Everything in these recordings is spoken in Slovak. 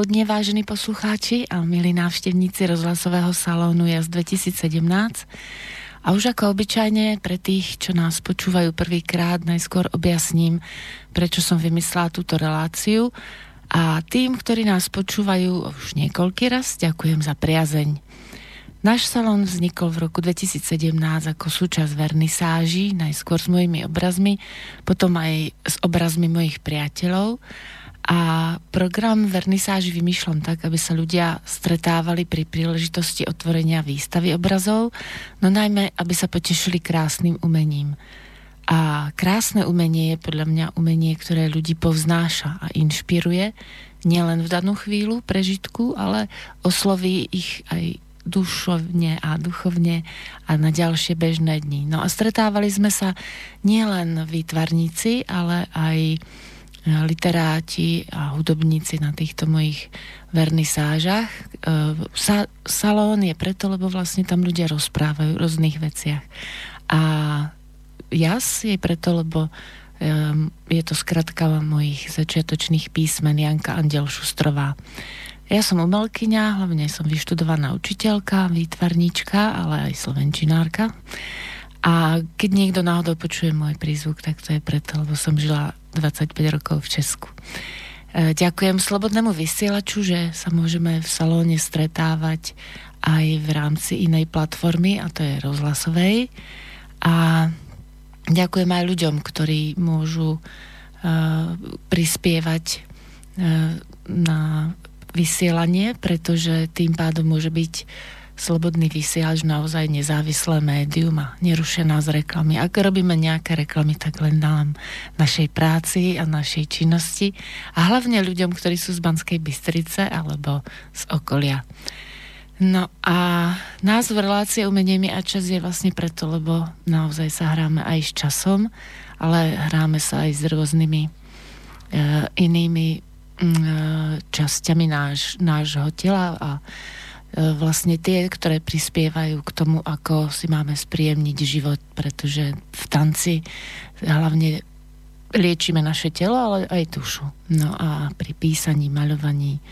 popoludne, vážení poslucháči a milí návštevníci rozhlasového salónu JAS 2017. A už ako obyčajne pre tých, čo nás počúvajú prvýkrát, najskôr objasním, prečo som vymyslela túto reláciu. A tým, ktorí nás počúvajú už niekoľký raz, ďakujem za priazeň. Náš salón vznikol v roku 2017 ako súčasť vernisáží, najskôr s mojimi obrazmi, potom aj s obrazmi mojich priateľov a program vernisáž vymýšľam tak, aby sa ľudia stretávali pri príležitosti otvorenia výstavy obrazov, no najmä, aby sa potešili krásnym umením. A krásne umenie je podľa mňa umenie, ktoré ľudí povznáša a inšpiruje, nielen v danú chvíľu prežitku, ale osloví ich aj dušovne a duchovne a na ďalšie bežné dni. No a stretávali sme sa nielen výtvarníci, ale aj literáti a hudobníci na týchto mojich vernisážach. E, sa, salón je preto, lebo vlastne tam ľudia rozprávajú o rôznych veciach. A jas je preto, lebo je to skratka mojich začiatočných písmen Janka Andel Šustrová. Ja som umelkyňa, hlavne som vyštudovaná učiteľka, výtvarníčka, ale aj slovenčinárka. A keď niekto náhodou počuje môj prízvuk, tak to je preto, lebo som žila 25 rokov v Česku. E, ďakujem Slobodnému vysielaču, že sa môžeme v salóne stretávať aj v rámci inej platformy, a to je rozhlasovej. A ďakujem aj ľuďom, ktorí môžu uh, prispievať uh, na vysielanie, pretože tým pádom môže byť slobodný vysielač naozaj nezávislé médium a nerušená z reklamy. Ak robíme nejaké reklamy, tak len nám našej práci a našej činnosti a hlavne ľuďom, ktorí sú z Banskej Bystrice alebo z okolia. No a názv relácie umenie a čas je vlastne preto, lebo naozaj sa hráme aj s časom, ale hráme sa aj s rôznymi e, inými e, časťami náš, nášho tela a vlastne tie, ktoré prispievajú k tomu, ako si máme spríjemniť život, pretože v tanci hlavne liečíme naše telo, ale aj dušu. No a pri písaní, maľovaní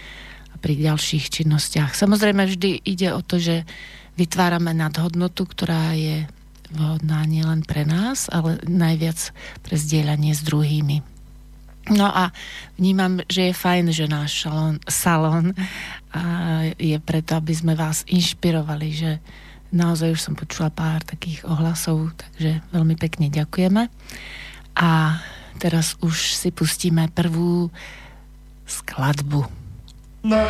a pri ďalších činnostiach. Samozrejme vždy ide o to, že vytvárame nadhodnotu, ktorá je vhodná nielen pre nás, ale najviac pre zdieľanie s druhými. No a vnímam, že je fajn, že náš salón, salón je preto, aby sme vás inšpirovali, že naozaj už som počula pár takých ohlasov, takže veľmi pekne ďakujeme. A teraz už si pustíme prvú skladbu. Na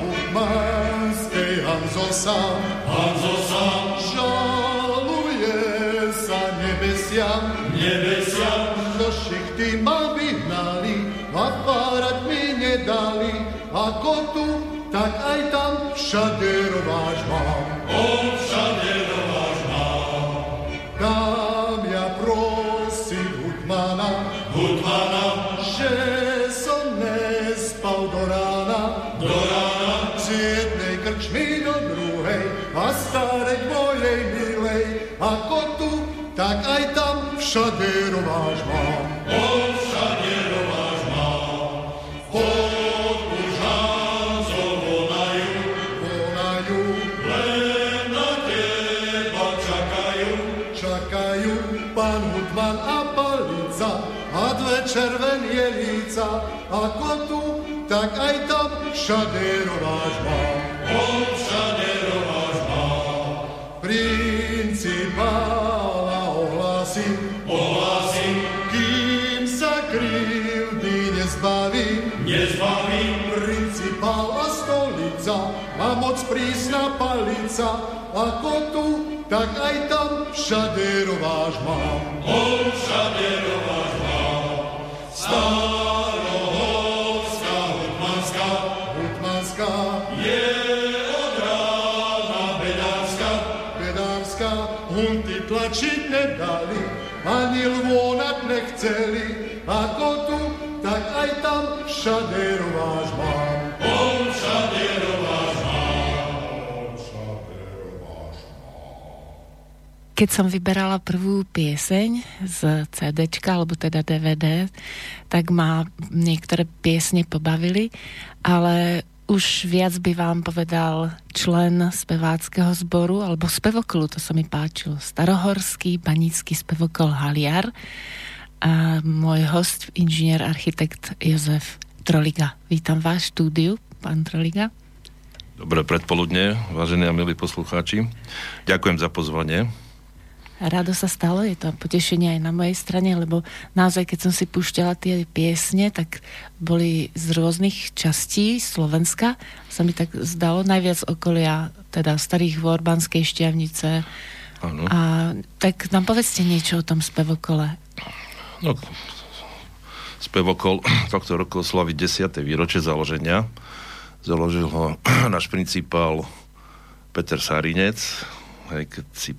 Hudmanskej Hanzo sám, Hanzo sám, žaluje sa nebesiam, nebesiam, do nedali, ako tu, tak aj tam všade rováž mám. O, všade rováž mám. Dám ja prosím Hutmana, Hutmana, že som nespal do rána, do rána, z jednej krčmy do druhej a starek mojej milej, ako tu, tak aj tam všade rováž mám. Ako tu, tak aj tam všade rováž mám. On všade rováž mám. Principála ohlásim, ohlásim, kým sa krivdy nezbaví, nezbaví. Principál a stolica a moc prísna palica, ako tu, tak aj tam všade rováž mám. On všade rováž mám. Ani lvónať nechceli, ako tu, tak aj tam všade rováž mám. On všade rováž keď som vyberala prvú pieseň z CDčka, alebo teda DVD, tak ma niektoré piesne pobavili, ale už viac by vám povedal člen speváckého zboru alebo spevokolu, to sa mi páčilo. Starohorský banícky spevokol Haliar a môj host, inžinier, architekt Jozef Troliga. Vítam vás v štúdiu, pán Troliga. Dobré predpoludne, vážení a milí poslucháči. Ďakujem za pozvanie rado sa stalo, je to potešenie aj na mojej strane, lebo naozaj, keď som si púšťala tie piesne, tak boli z rôznych častí Slovenska. Sa mi tak zdalo najviac okolia, teda starých Vorbanskej šťavnice. Ano. A tak nám povedzte niečo o tom spevokole. No, spevokol tohto roku slaví 10. výročie založenia. Založil ho náš principál Peter Sarinec, aj keď si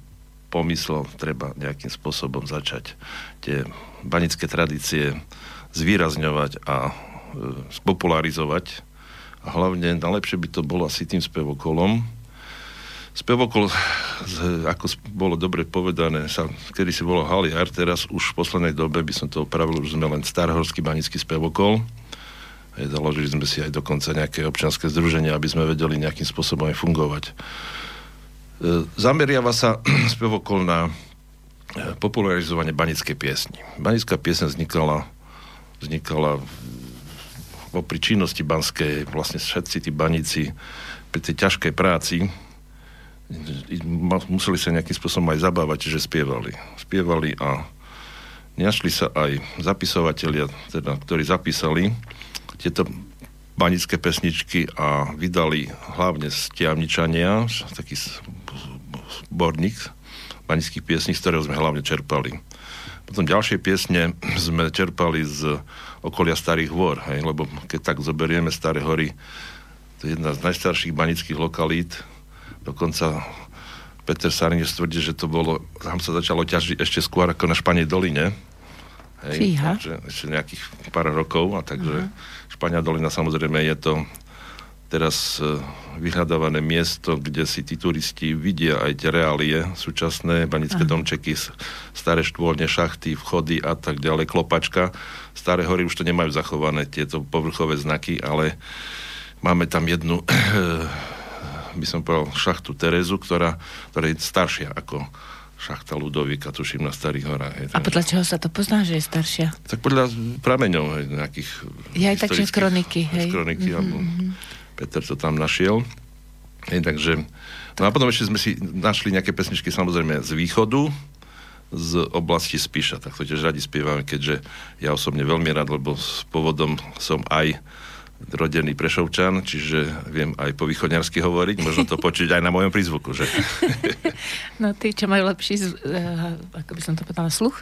pomyslel, treba nejakým spôsobom začať tie banické tradície zvýrazňovať a e, spopularizovať. A hlavne najlepšie by to bolo asi tým spevokolom. Spevokol, ako bolo dobre povedané, sa, kedy si bolo Haliar, teraz už v poslednej dobe by som to opravil, už sme len Starhorský banický spevokol. Založili sme si aj dokonca nejaké občianske združenie, aby sme vedeli nejakým spôsobom aj fungovať. E, zameriava sa spevokol na e, popularizovanie banickej piesni. Banická piesň vznikala, vznikala pri činnosti banskej, vlastne všetci tí baníci pri tej ťažkej práci museli sa nejakým spôsobom aj zabávať, že spievali. Spievali a našli sa aj zapisovatelia, teda, ktorí zapísali tieto banické pesničky a vydali hlavne z Tiavničania, taký zborník banických piesní, z ktorého sme hlavne čerpali. Potom ďalšie piesne sme čerpali z okolia Starých Hvor, hej, lebo keď tak zoberieme Staré hory, to je jedna z najstarších banických lokalít, dokonca Peter Sarniš tvrdí, že to bolo, tam sa začalo ťažiť ešte skôr ako na Španej doline, Hej, takže ešte nejakých pár rokov a takže uh-huh. Špania dolina samozrejme je to teraz e, vyhľadávané miesto, kde si tí turisti vidia aj tie reálie súčasné, banické uh-huh. domčeky, staré štôlne, šachty, vchody a tak ďalej, klopačka. Staré hory už to nemajú zachované, tieto povrchové znaky, ale máme tam jednu by som povedal, šachtu Terezu, ktorá, ktorá je staršia ako šachta Ludovika, tuším, na Starých horách. Hej, a podľa čoho sa to pozná, že je staršia? Tak podľa prameňov, hej, nejakých Je aj takže z kroniky, hej. Z kroniky, mm-hmm. alebo mhm. Peter to tam našiel. Hej, takže, no a potom ešte sme si našli nejaké pesničky samozrejme z východu, z oblasti Spiša, tak to tiež radi spievame, keďže ja osobne veľmi rád, lebo s pôvodom som aj rodený Prešovčan, čiže viem aj po východňarsky hovoriť, možno to počuť aj na mojom prízvuku, že? No tí, čo majú lepší, uh, ako by som to povedala, sluch,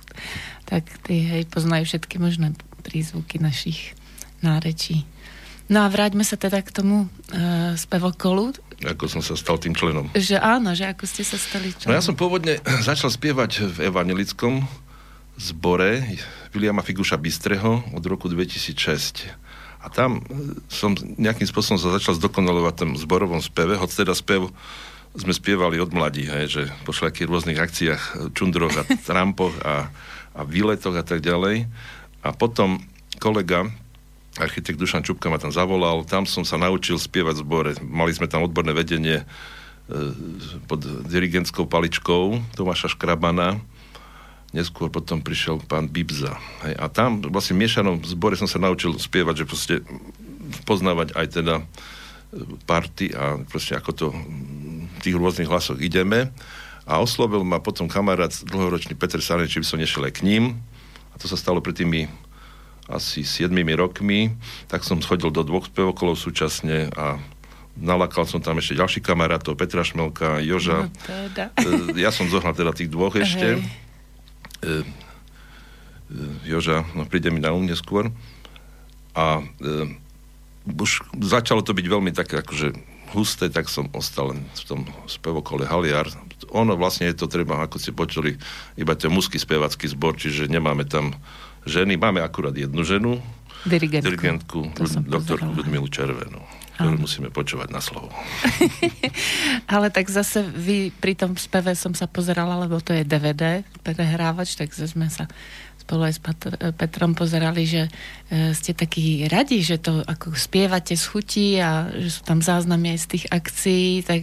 tak tí hej, poznajú všetky možné prízvuky našich nárečí. No a vráťme sa teda k tomu uh, spevokolu. Ako som sa stal tým členom. Že áno, že ako ste sa stali členom. No ja som pôvodne začal spievať v evangelickom zbore Viliama Figuša Bystreho od roku 2006 a tam e, som nejakým spôsobom sa začal zdokonalovať tom zborovom speve, hoď teda spev sme spievali od mladí, hej, že po všakých rôznych akciách, e, čundroch a trampoch a, a výletoch a tak ďalej. A potom kolega, architekt Dušan Čupka ma tam zavolal, tam som sa naučil spievať v zbore. Mali sme tam odborné vedenie e, pod dirigentskou paličkou Tomáša Škrabana, neskôr potom prišiel pán Bibza. Hej, a tam vlastne v miešanom zbore som sa naučil spievať, že proste poznávať aj teda e, party a proste ako to v tých rôznych hlasoch ideme. A oslovil ma potom kamarát dlhoročný Peter Sarne, či by som nešiel aj k ním. A to sa stalo pred tými asi 7 rokmi. Tak som schodil do dvoch spevokolov súčasne a nalakal som tam ešte ďalší kamarátov, Petra Šmelka, Joža. No, teda. Ja som zohnal teda tých dvoch ešte. Hej e, e, Joža, no príde mi na um neskôr. A už začalo to byť veľmi také akože husté, tak som ostal len v tom spevokole Haliar. Ono vlastne je to treba, ako ste počuli, iba ten mužský spevacký zbor, čiže nemáme tam ženy. Máme akurát jednu ženu, Dirigentku. dirigentku doktorku. Ludmilu Červenú, ktorú musíme počúvať na slovo. Ale tak zase vy pri tom speve som sa pozerala, lebo to je DVD, prehrávač, tak sme sa spolu aj s Patr- Petrom pozerali, že e, ste takí radi, že to ako spievate z chutí a že sú tam záznamy aj z tých akcií, tak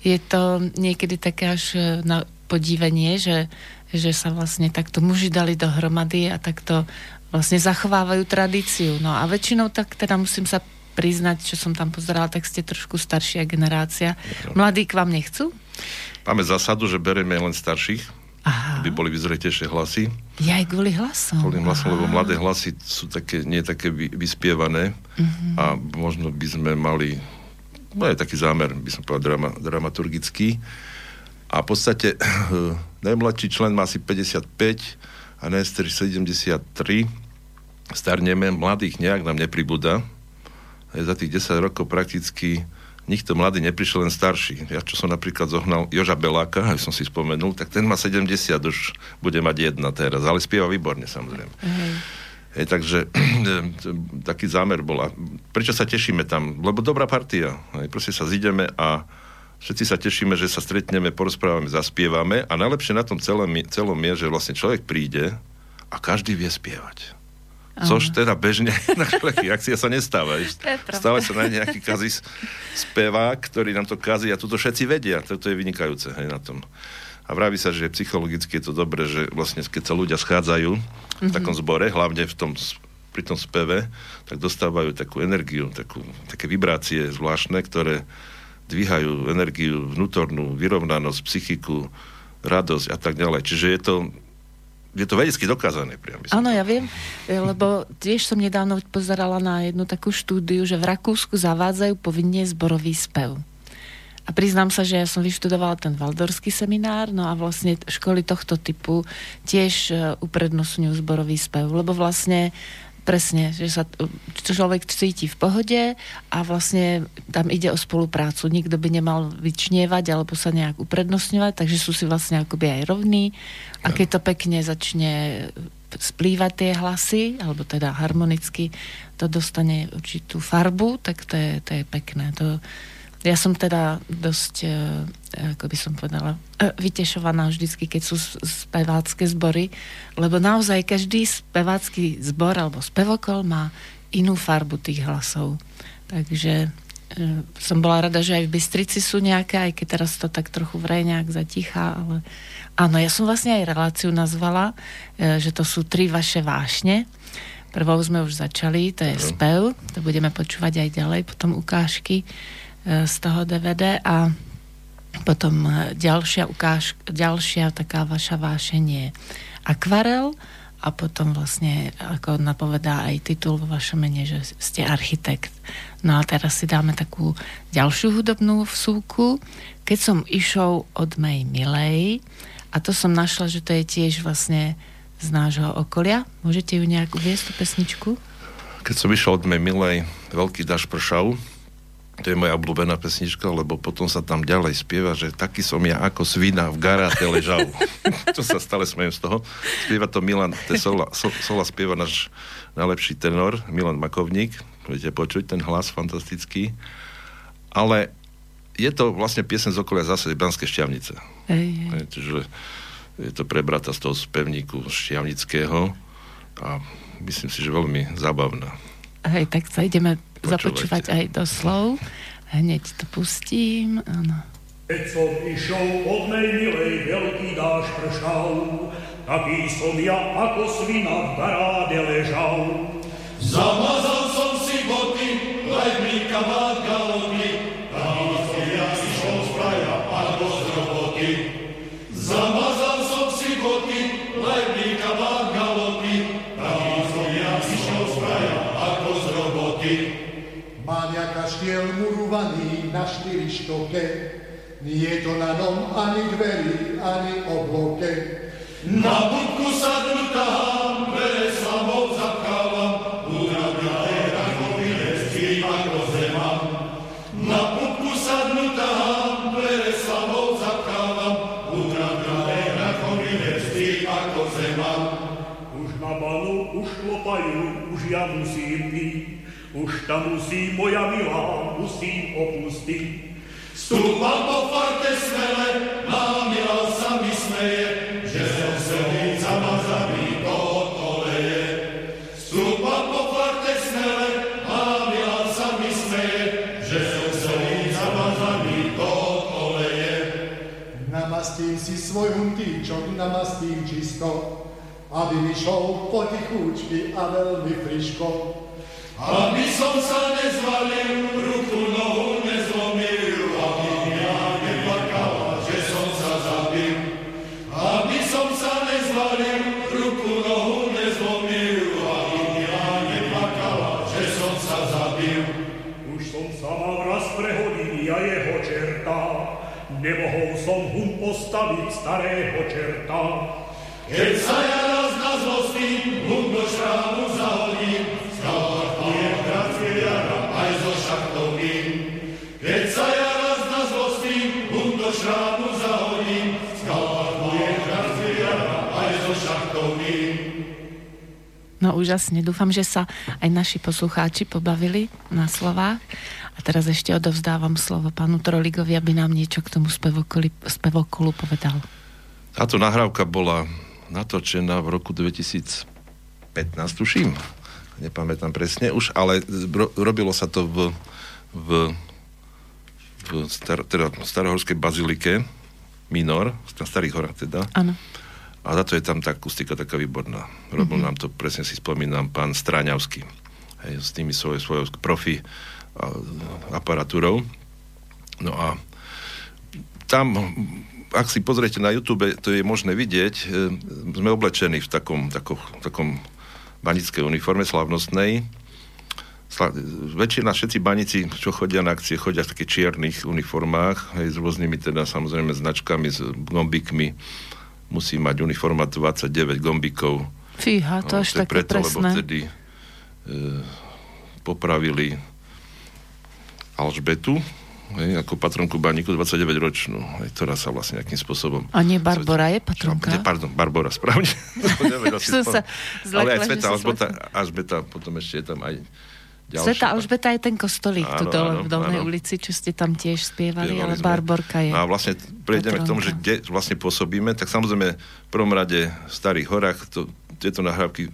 je to niekedy také až e, na podívanie, že, že sa vlastne takto muži dali dohromady a takto vlastne zachovávajú tradíciu. No a väčšinou tak teda musím sa priznať, čo som tam pozerala, tak ste trošku staršia generácia. Mladí k vám nechcú? Máme zásadu, že bereme len starších, Aha. aby boli vyzretejšie hlasy. Ja aj kvôli hlasom. Kvôli hlasom, lebo mladé hlasy sú také, nie také vy, vyspievané Mhm. a možno by sme mali, no je taký zámer, by som povedal, drama, dramaturgický. A v podstate najmladší člen má asi 55 a najstarší 73. Starneme, mladých nejak nám nepribúda. Za tých 10 rokov prakticky nikto mladý neprišiel, len starší. Ja čo som napríklad zohnal Joža Beláka, aj som si spomenul, tak ten má 70, už bude mať jedna teraz, ale spieva výborne samozrejme. Hej. Hej, takže taký zámer bola. Prečo sa tešíme tam? Lebo dobrá partia. Hej, proste sa zideme a všetci sa tešíme, že sa stretneme, porozprávame, zaspievame a najlepšie na tom celom, celom je, že vlastne človek príde a každý vie spievať. Což teda bežne na všelijakých akciách sa nestáva. Stále sa nájde nejaký kazis spevák, ktorý nám to kazí a toto všetci vedia. Toto je vynikajúce hej, na tom. A vraví sa, že psychologicky je to dobré, že vlastne keď sa ľudia schádzajú v takom zbore, hlavne v tom, pri tom speve, tak dostávajú takú energiu, takú, také vibrácie zvláštne, ktoré dvíhajú energiu vnútornú, vyrovnanosť, psychiku, radosť a tak ďalej. Čiže je to, je to vedecky dokázané priam. Áno, ja viem, e, lebo tiež som nedávno pozerala na jednu takú štúdiu, že v Rakúsku zavádzajú povinne zborový spev. A priznám sa, že ja som vyštudovala ten valdorský seminár, no a vlastne školy tohto typu tiež e, uprednostňujú zborový spev, lebo vlastne presne, že sa človek cíti v pohode a vlastne tam ide o spoluprácu. Nikto by nemal vyčnievať alebo sa nejak uprednostňovať, takže sú si vlastne akoby aj rovní. A keď to pekne začne splývať tie hlasy, alebo teda harmonicky to dostane určitú farbu, tak to je, to je pekné. To, ja som teda dosť, e, ako by som povedala, e, vytešovaná vždycky, keď sú spevácké zbory, lebo naozaj každý spevácky zbor alebo spevokol má inú farbu tých hlasov. Takže e, som bola rada, že aj v Bystrici sú nejaké, aj keď teraz to tak trochu vrej nejak zatichá, ale áno, ja som vlastne aj reláciu nazvala, že to sú tri vaše vášne. Prvou sme už začali, to je spev, to budeme počúvať aj ďalej, potom ukážky z toho DVD a potom e, ďalšia ukáž, ďalšia taká vaša vášeň je akvarel a potom vlastne, ako napovedá aj titul vo vašom mene, že ste architekt. No a teraz si dáme takú ďalšiu hudobnú vsúku. Keď som išol od mej milej, a to som našla, že to je tiež vlastne z nášho okolia. Môžete ju nejak uviesť, tú pesničku? Keď som išiel od mej milej Veľký daž pršau, to je moja obľúbená pesnička, lebo potom sa tam ďalej spieva, že taký som ja ako svina v garáte ležal. to sa stále smejem z toho. Spieva to Milan Tesola, so, Sola spieva náš najlepší tenor, Milan Makovník. Budete počuť ten hlas fantastický. Ale je to vlastne piesen z okolia zase Banskej šťavnice. Ej, ej. Čiže je to prebrata z toho spevníku šťavnického a myslím si, že veľmi zábavná. Hej, tak sa ideme. Započúvať aj do slov. Hneď to pustím. Áno. Keď som išiel od mej milej, veľký dáš pršal, taký som ja ako svina v garáde ležal. Zamazal som si boty, lajbníka má na štyri štoke, nie je to na nom ani dveri, ani obloke. Na budku sadnutá, vere slavou zapchávam, uradné rakovine stým ako zema. Na budku sadnutá, vere slavou zapchávam, uradné rakovine stým ako zema. Už na banu už klopajú, už ja musím ísť. Už tam musí moja milá, musím opustiť. Stúpam po farte smele, má milá sa mi smeje, že som sedíca ma zabí do koleje. Stúpam po farte smele, má milá sa mi smeje, že som sedíca ma zabí do koleje. Namastím si svoj huntíčok, namastím čisto, aby mi šol potichúčky a veľmi friško. Aby som sa postaviť starého čerta. Keď sa ja raz na zlosti, hum do šrámu zahodím, skalpujem bratské jara aj so šachtovým. Keď sa ja raz na zlosti, hum do šrámu zahodím, skalpujem bratské jara aj so šachtovým. No úžasne, dúfam, že sa aj naši poslucháči pobavili na slovách. A teraz ešte odovzdávam slovo pánu Troligovi, aby nám niečo k tomu spevokolu povedal. Táto nahrávka bola natočená v roku 2015, tuším. Nepamätám presne už, ale ro, robilo sa to v, v, v star, teda starohorskej bazilike Minor, na Starých horách teda. Áno. A za to je tam tá akustika taká výborná. Robil mm-hmm. nám to, presne si spomínam, pán Stráňavský. Hej, s tými svojou, svojou profi aparatúrou. No a tam ak si pozriete na YouTube, to je možné vidieť, e, sme oblečení v takom, takom, takom banickej uniforme slavnostnej. Sla, väčšina, všetci banici, čo chodia na akcie, chodia v takých čiernych uniformách, hej, s rôznymi teda samozrejme značkami, s gombikmi. Musí mať uniforma 29 gombikov. Fíha, to no, až to preto, presné. lebo vtedy e, popravili Alžbetu, hej, ako patronku baníku 29 ročnú, hej, ktorá sa vlastne nejakým spôsobom... A nie Barbora je patronka? Ne, pardon, Barbora, správne. sa Ale aj Sveta Alžbeta, Alžbeta, potom ešte je tam aj ďalšia. Sveta Alžbeta je ten kostolík tu dole v Dolnej áno. ulici, čo ste tam tiež spievali, spievali ale sme. Barborka je... No a vlastne prejdeme k tomu, že kde vlastne pôsobíme, tak samozrejme v prvom rade v Starých horách, to, tieto nahrávky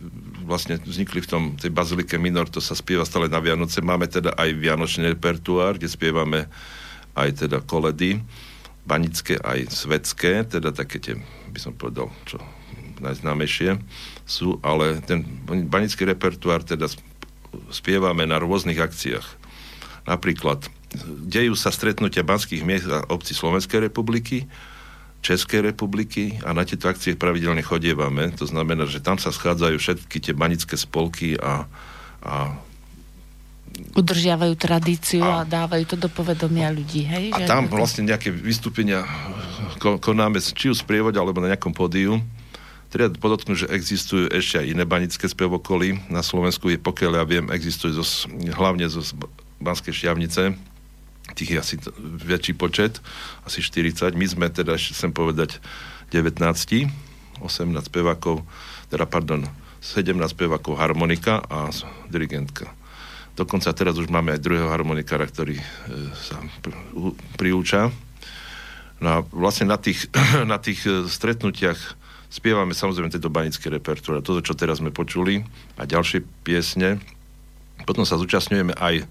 vlastne vznikli v tom, tej bazilike Minor, to sa spieva stále na Vianoce. Máme teda aj vianočný repertuár, kde spievame aj teda koledy, banické aj svetské, teda také tie, by som povedal, čo najznámejšie sú, ale ten banický repertuár teda spievame na rôznych akciách. Napríklad dejú sa stretnutia banských miest a obcí Slovenskej republiky, Českej republiky a na tieto akcie pravidelne chodievame. To znamená, že tam sa schádzajú všetky tie banické spolky a, a udržiavajú tradíciu a, a dávajú to do povedomia ľudí, hej? A tam vlastne nejaké vystúpenia konáme či už sprievode alebo na nejakom pódiu. Treba podotknúť, že existujú ešte aj iné banické spevokoly. Na Slovensku je, pokiaľ ja viem, existujú zo, hlavne zo Banskej šťavnice, tých je asi väčší počet, asi 40. My sme teda, chcem povedať, 19, 18 spevákov, teda pardon, 17 spevákov harmonika a dirigentka. Dokonca teraz už máme aj druhého harmonikára, ktorý e, sa pr- priúča. No a vlastne na tých, na tých e, stretnutiach spievame samozrejme tento banické repertoár, to, čo teraz sme počuli, a ďalšie piesne. Potom sa zúčastňujeme aj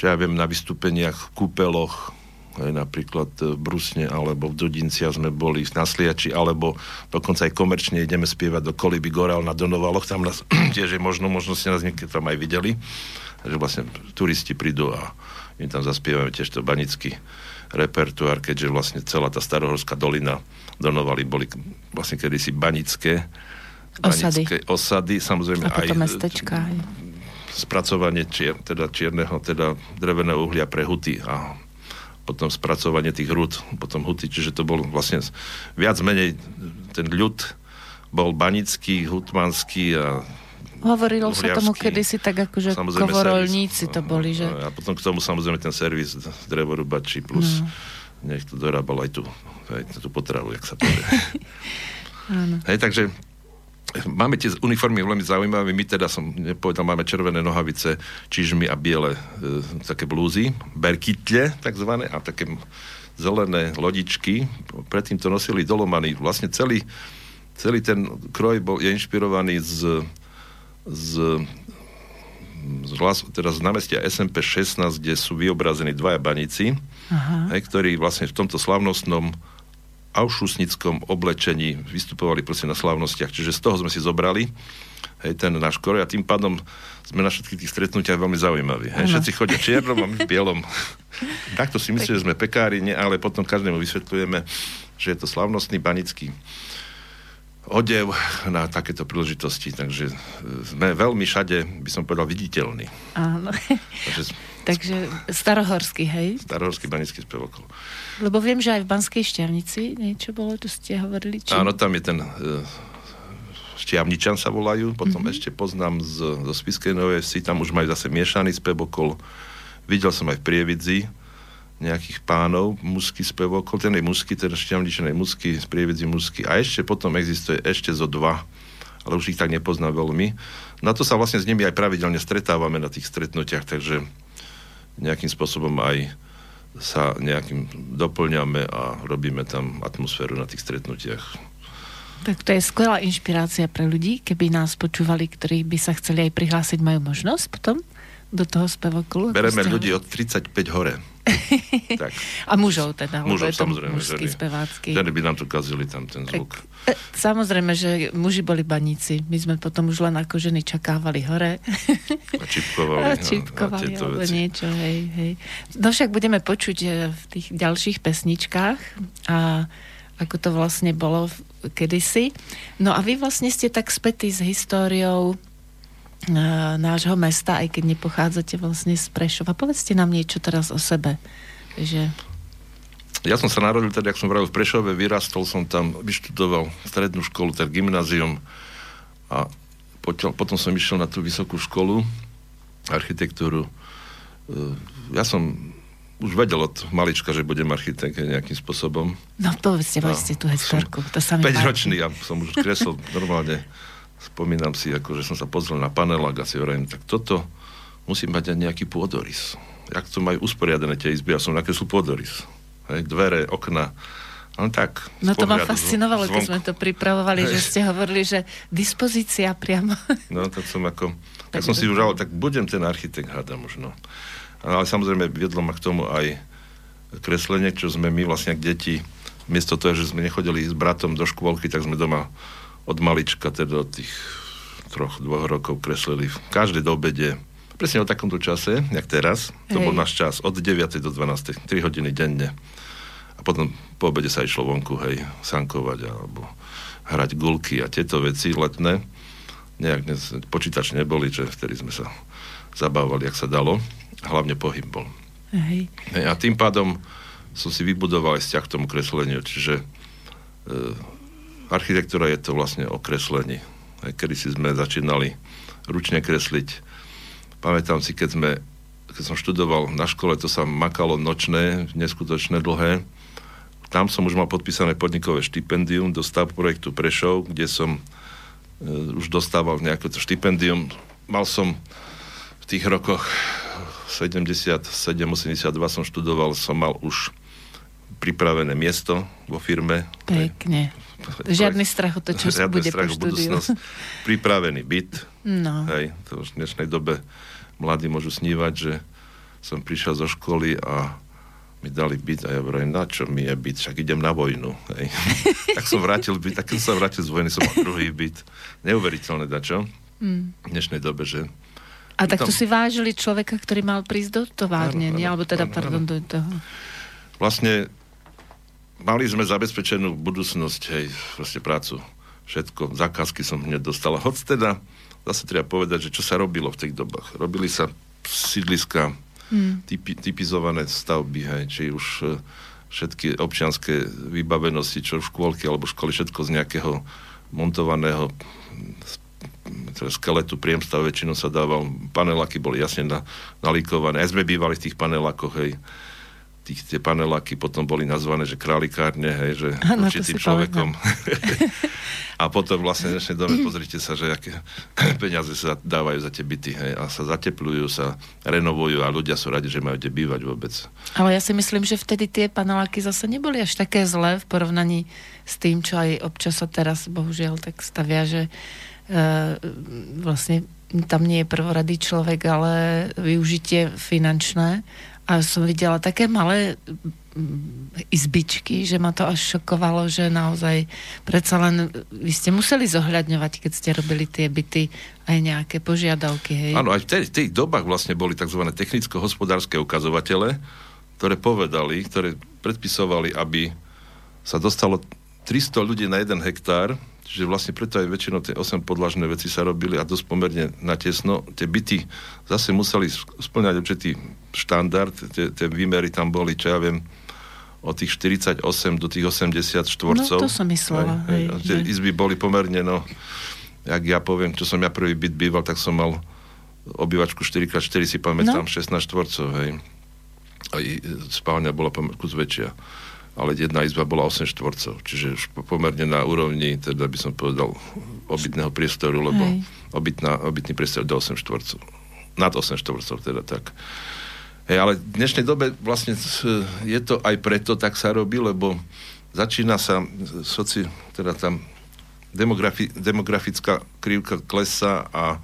čo ja viem, na vystúpeniach v kúpeloch, aj napríklad v Brusne alebo v Dudinciach sme boli na Sliači, alebo dokonca aj komerčne ideme spievať do Koliby Gorál na Donovaloch, tam nás tiež je možno, možno ste nás niekedy tam aj videli, že vlastne turisti prídu a my tam zaspievame tiež to banický repertuár, keďže vlastne celá tá starohorská dolina Donovali boli vlastne kedysi banické osady, osady samozrejme a aj mestečka, aj. spracovanie čier, teda čierneho, teda dreveného uhlia pre huty a potom spracovanie tých rúd, potom huty, čiže to bol vlastne viac menej ten ľud bol banický, hutmanský a Hovorilo sa tomu kedysi tak ako, že kovorolníci to boli, že... A potom k tomu samozrejme ten servis drevorubači plus no. nech to dorábal aj tú, aj tú potravu, jak sa povie. Hej, takže Máme tie uniformy veľmi zaujímavé. My teda som nepovedal, máme červené nohavice, čižmy a biele e, také blúzy, berkytle takzvané a také zelené lodičky. Predtým to nosili dolomany. Vlastne celý, celý ten kroj bol, je inšpirovaný z, z, z, teda z námestia SMP 16, kde sú vyobrazení dvaja baníci, Aha. Hej, ktorí vlastne v tomto slavnostnom aušusnickom oblečení vystupovali proste na slávnostiach. Čiže z toho sme si zobrali hej, ten náš koroj a tým pádom sme na všetkých tých stretnutiach veľmi zaujímaví. Hej. Všetci chodia čiernom a my v bielom. Takto si myslíte, že sme pekári, nie, ale potom každému vysvetľujeme, že je to slavnostný banický odev na takéto príležitosti, takže sme veľmi všade, by som povedal, viditeľní. Áno. Takže, takže starohorský, hej? Starohorský banický spevokol. Lebo viem, že aj v Banskej Šťavnici niečo bolo, tu ste hovorili. Či... Áno, tam je ten uh, Šťavničan sa volajú, potom mm-hmm. ešte poznám z, zo Spiskej Novej si, tam už majú zase miešaný spevokol. Videl som aj v Prievidzi nejakých pánov, musky spevokol, ten je musky, ten Šťavničan je musky, z Prievidzi musky. A ešte potom existuje ešte zo dva, ale už ich tak nepoznám veľmi. Na to sa vlastne s nimi aj pravidelne stretávame na tých stretnutiach, takže nejakým spôsobom aj sa nejakým doplňame a robíme tam atmosféru na tých stretnutiach. Tak to je skvelá inšpirácia pre ľudí, keby nás počúvali, ktorí by sa chceli aj prihlásiť, majú možnosť potom do toho spevokolu? Bereme ľudí od 35 hore. tak. A mužov teda, mužov, samozrejme, mužský ženy. spevácky. Ženy by nám tu kazili tam ten zvuk. Tak, samozrejme, že muži boli baníci. My sme potom už len ako ženy čakávali hore. A čipkovali. A čipkovali, no, alebo veci. niečo, hej, hej. No však budeme počuť e, v tých ďalších pesničkách a ako to vlastne bolo kedysi. No a vy vlastne ste tak spätí s históriou nášho mesta, aj keď nepochádzate vlastne z Prešova. Povedzte nám niečo teraz o sebe. Že... Ja som sa narodil teda, ak som vravil v Prešove, vyrastol som tam, vyštudoval strednú školu, teda gymnázium a potiaľ, potom som išiel na tú vysokú školu, architektúru. E, ja som už vedel od malička, že budem architekt nejakým spôsobom. No povedzte, povedzte tú historku. To sa 5 ročný, ja som už kresol normálne spomínam si, ako, že som sa pozrel na panelák a si hovorím, tak toto musí mať aj nejaký pôdorys. Jak to majú usporiadané tie izby, ja som nakreslil pôdorys. Hej, dvere, okna, No tak. No to ma fascinovalo, zvonku. keď sme to pripravovali, Hej. že ste hovorili, že dispozícia priamo. No tak som ako, tak, som si už tak budem ten architekt, hádam možno. Ale samozrejme viedlo ma k tomu aj kreslenie, čo sme my vlastne ako deti, miesto toho, že sme nechodili s bratom do škôlky, tak sme doma od malička, teda od tých troch, dvoch rokov kreslili v každej dobede, presne o takomto čase, jak teraz. To Hej. bol náš čas, od 9. do 12. 3 hodiny denne. A potom po obede sa išlo vonku, hej, sankovať alebo hrať gulky a tieto veci letné. Nejak dnes počítač neboli, že vtedy sme sa zabávali, jak sa dalo. Hlavne pohyb bol. Hej. Hej, a tým pádom som si vybudoval aj vzťah k tomu kresleniu, čiže e, architektúra je to vlastne o kreslení. Kedy si sme začínali ručne kresliť. Pamätám si, keď, sme, keď som študoval na škole, to sa makalo nočné, neskutočné dlhé. Tam som už mal podpísané podnikové štipendium do stav projektu Prešov, kde som e, už dostával nejaké to štipendium. Mal som v tých rokoch 77-82 som študoval, som mal už pripravené miesto vo firme. Pekne. Žiadny strach o to, čo Žiadny bude strach po budúcnosť. Pripravený byt. No. Hej, to už v dnešnej dobe mladí môžu snívať, že som prišiel zo školy a mi dali byt a ja hovorím, na čo mi je byt, však idem na vojnu. Hej. tak som vrátil byt, tak som sa vrátil z vojny, som mal druhý byt. Neuveriteľné, dačo? Mm. V dnešnej dobe, že a tak to si vážili človeka, ktorý mal prísť do továrne, nie? Alebo teda, áno, pardon, áno. do toho. Vlastne mali sme zabezpečenú budúcnosť, hej, vlastne prácu, všetko, zákazky som hneď dostala. Hoď teda, zase treba povedať, že čo sa robilo v tých dobách. Robili sa sídliska, hmm. typi, typizované stavby, hej, či už e, všetky občianské vybavenosti, čo škôlky alebo školy, všetko z nejakého montovaného teda skeletu priemstav väčšinou sa dával, paneláky boli jasne na, nalíkované, aj sme bývali v tých panelákoch, hej, tých, tie paneláky potom boli nazvané, že králikárne, hej, že ano, určitým človekom. a potom vlastne v dnešnej dobe pozrite sa, že aké peniaze sa dávajú za tie byty, hej, a sa zateplujú, sa renovujú a ľudia sú radi, že majú kde bývať vôbec. Ale ja si myslím, že vtedy tie paneláky zase neboli až také zlé v porovnaní s tým, čo aj občas sa teraz bohužiaľ tak stavia, že e, vlastne tam nie je prvoradý človek, ale využitie finančné a som videla také malé mm, izbičky, že ma to až šokovalo, že naozaj predsa len vy ste museli zohľadňovať, keď ste robili tie byty, aj nejaké požiadavky, hej? Áno, aj v tých, tých dobách vlastne boli tzv. technicko-hospodárske ukazovatele, ktoré povedali, ktoré predpisovali, aby sa dostalo 300 ľudí na jeden hektár, Čiže vlastne preto aj väčšinou tie 8 podlažné veci sa robili a dosť pomerne natesno. Tie byty zase museli splňať určitý štandard, tie, tie výmery tam boli, čo ja viem, od tých 48 do tých 80 štvorcov. No to som myslela. Hej, hej, tie že... izby boli pomerne, no, jak ja poviem, čo som ja prvý byt býval, tak som mal obývačku 4x4, si pamätám, no. 16 štvorcov, hej. A spálňa bola kus väčšia ale jedna izba bola 8 štvorcov, čiže pomerne na úrovni, teda by som povedal, obytného priestoru, lebo obytná, obytný priestor do 8 štvorcov. Nad 8 štvorcov, teda tak. Hej, ale v dnešnej dobe vlastne je to aj preto, tak sa robí, lebo začína sa soci, teda tam demografi, demografická krivka klesa a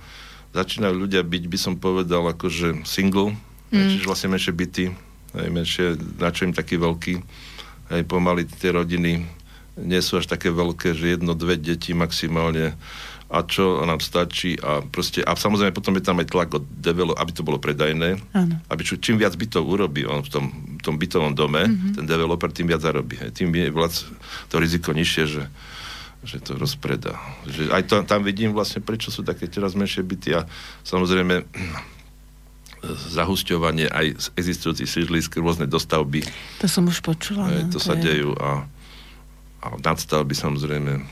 začínajú ľudia byť, by som povedal, akože single, mm. čiže vlastne menšie byty, aj menšie, na čo im taký veľký aj pomaly tie rodiny nie sú až také veľké, že jedno, dve deti maximálne a čo nám stačí a proste, a samozrejme potom je tam aj tlak od develop, aby to bolo predajné, ano. aby čo, čím viac bytov urobí on v tom, v tom bytovom dome, mm-hmm. ten developer, tým viac zarobí. Hej. Tým je vlac, to riziko nižšie, že, že to rozpredá. Že aj to, tam vidím vlastne, prečo sú také teraz menšie byty a samozrejme zahusťovanie aj z existujúcich sídlisk, rôzne dostavby. To som už počula. Aj, no, to, to sa je... dejú a, a nadstavby samozrejme.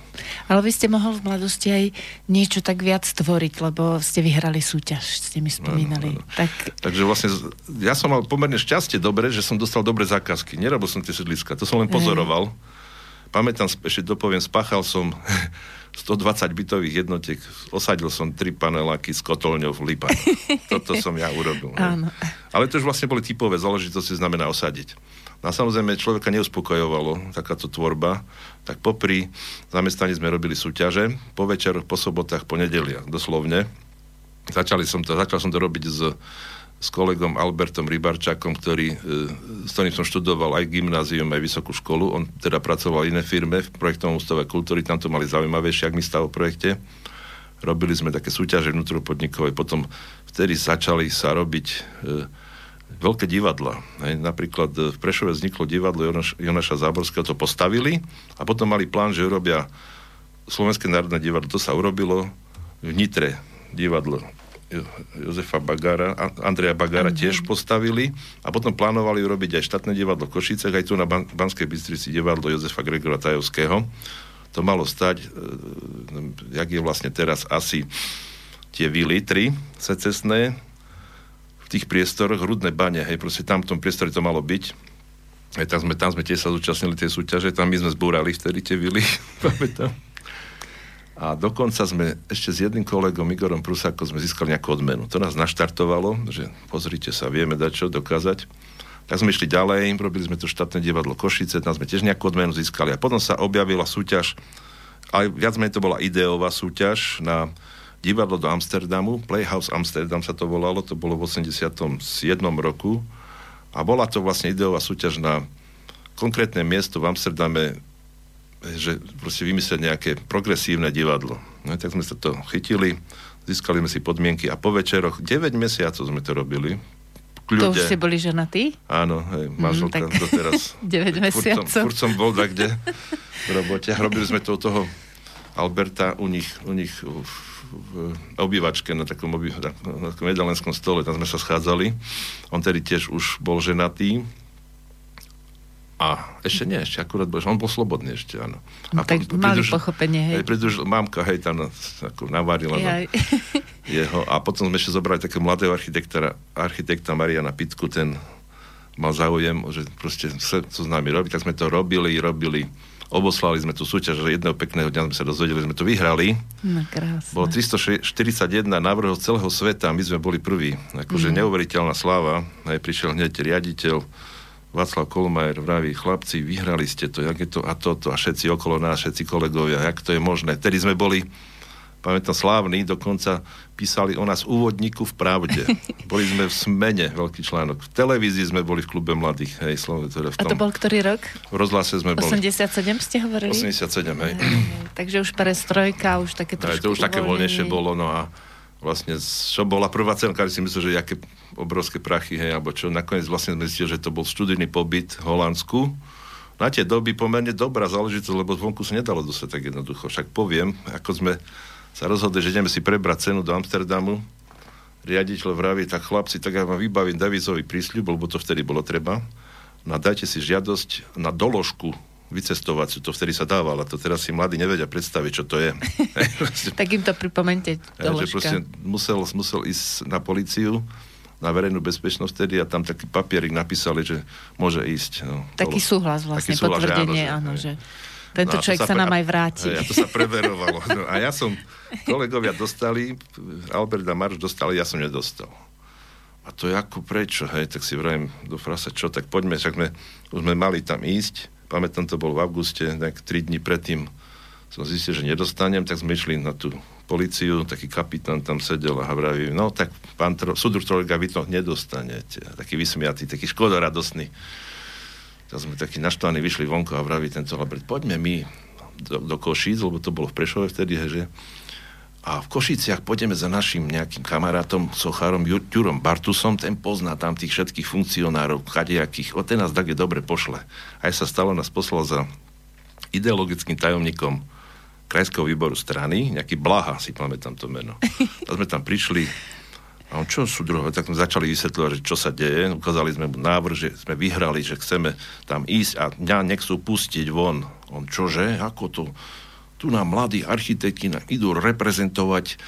Ale vy ste mohol v mladosti aj niečo tak viac stvoriť, lebo ste vyhrali súťaž, ste mi spomínali. Ano, ano. Tak... Takže vlastne ja som mal pomerne šťastie dobre, že som dostal dobré zákazky. Nerobil som tie sídliska, to som len pozoroval. Aj. Pamätám, ešte dopoviem, spáchal som 120 bytových jednotiek, osadil som tri paneláky s kotolňou v Lipa. Toto som ja urobil. Áno. Ale to už vlastne boli typové záležitosti, znamená osadiť. No a samozrejme človeka neuspokojovalo takáto tvorba, tak popri zamestnaní sme robili súťaže, po večeroch, po sobotách, po nedeliach, doslovne. Začali som to, začal som to robiť s s kolegom Albertom Rybarčakom, ktorý, e, s ktorým som študoval aj gymnázium, aj vysokú školu. On teda pracoval v iné firme v projektovom ústave kultúry, tam to mali zaujímavejšie, ak mi stalo projekte. Robili sme také súťaže vnútropodnikové, potom vtedy začali sa robiť e, veľké divadla. Hej. Napríklad e, v Prešove vzniklo divadlo Jonaš, Jonaša Záborského, to postavili a potom mali plán, že urobia Slovenské národné divadlo. To sa urobilo v Nitre divadlo Jozefa Bagara, Andreja Bagara uh-huh. tiež postavili a potom plánovali urobiť aj štátne divadlo Košice, aj tu na Ban- Banskej Bystrici divadlo Jozefa Gregora Tajovského. To malo stať, e, jak je vlastne teraz asi tie vily, tri secesné, tých priestoroch, hrudné bane, hej, proste tam v tom priestore to malo byť. Hej, tam sme, tam sme tiež sa zúčastnili tej súťaže, tam my sme zbúrali vtedy tie vily, pamätám. A dokonca sme ešte s jedným kolegom Igorom Prusákom sme získali nejakú odmenu. To nás naštartovalo, že pozrite sa, vieme dať čo dokázať. Tak sme išli ďalej, robili sme to štátne divadlo Košice, tam sme tiež nejakú odmenu získali. A potom sa objavila súťaž, ale viac menej to bola ideová súťaž na divadlo do Amsterdamu, Playhouse Amsterdam sa to volalo, to bolo v 87. roku. A bola to vlastne ideová súťaž na konkrétne miesto v Amsterdame, že proste vymyslieť nejaké progresívne divadlo. No, tak sme sa to chytili, získali sme si podmienky a po večeroch 9 mesiacov sme to robili. Kľude. To už ste boli ženatí? Áno, hej, mhm, manželka mm, tak... doteraz. 9 mesiacov. Furt som, furt som bol kde v robote. Robili sme to u toho Alberta u nich, u nich v, v obývačke na takom, oby, na, takom jedalenskom stole, tam sme sa schádzali. On tedy tiež už bol ženatý, a ešte nie, ešte akurát bol, on bol slobodný ešte, áno. A tak po, mali pridruž, pochopenie, hej. hej pridruž, mamka, hej, tam ako navarila no, jeho. A potom sme ešte zobrali takého mladého architekta, architekta Mariana Pitku, ten mal záujem, že proste chce to s nami robiť, tak sme to robili, robili oboslali sme tú súťaž, že jedného pekného dňa sme sa dozvedeli, sme to vyhrali. No, krásne. Bolo 341 návrhov z celého sveta my sme boli prví. Akože mm. neuveriteľná sláva. Aj prišiel hneď riaditeľ Václav Kolmajer vraví, chlapci, vyhrali ste to, jak je to a toto a všetci okolo nás, všetci kolegovia, jak to je možné. Tedy sme boli pamätám, slávny, dokonca písali o nás úvodníku v Pravde. Boli sme v Smene, veľký článok. V televízii sme boli v klube mladých, hej, Slovo, teda v tom, A to bol ktorý rok? V rozhlase sme 87 boli. 87 ste hovorili? 87, hej. Takže už perestrojka, už také trošku aj, to už také voľnejšie bolo, no a vlastne, čo bola prvá cena, si myslel, že aké obrovské prachy, hej, alebo čo, nakoniec vlastne sme zistili, že to bol študijný pobyt v Holandsku, na tie doby pomerne dobrá záležitosť, lebo zvonku sa nedalo dostať tak jednoducho. Však poviem, ako sme sa rozhodli, že ideme si prebrať cenu do Amsterdamu. Riaditeľ vraví, tak chlapci, tak ja vám vybavím devizový prísľub, lebo to vtedy bolo treba. No dajte si žiadosť na doložku vycestovaciu, to vtedy sa dávalo, to teraz si mladí nevedia predstaviť, čo to je. tak im to pripomente, doložka. Že proste musel, musel ísť na policiu, na verejnú bezpečnosť vtedy a tam taký papierik napísali, že môže ísť. No, taký súhlas vlastne, taký súhlas, potvrdenie, áno, že, áno, že tento no človek sa, sa nám aj vráti. A, to sa preverovalo. No, a ja som, kolegovia dostali, Albert a Marš dostali, ja som nedostal. A to je ako prečo, hej, tak si vrajím do frasa, čo, tak poďme, však sme, už sme mali tam ísť, pamätám, to bol v auguste, tak tri dní predtým som zistil, že nedostanem, tak sme išli na tú policiu, taký kapitán tam sedel a vraví, no tak pán tro, súdruh trojka, vy to nedostanete. Taký vysmiatý, taký škodoradosný. Tak sme takí naštvaní, vyšli vonko a vraví tento Albert, poďme my do, do Košíc, lebo to bolo v Prešove vtedy, že a v Košiciach pôjdeme za našim nejakým kamarátom, sochárom Jurom Bartusom, ten pozná tam tých všetkých funkcionárov, kadejakých, o ten nás tak je dobre pošle. Aj sa stalo, nás poslal za ideologickým tajomníkom krajského výboru strany, nejaký Blaha, si pamätám to meno. A sme tam prišli, a on čo sú druhé? Tak sme začali vysvetľovať, čo sa deje. Ukázali sme mu návrh, že sme vyhrali, že chceme tam ísť a mňa nechcú pustiť von. On čože? Ako to? Tu nám mladí architekti idú reprezentovať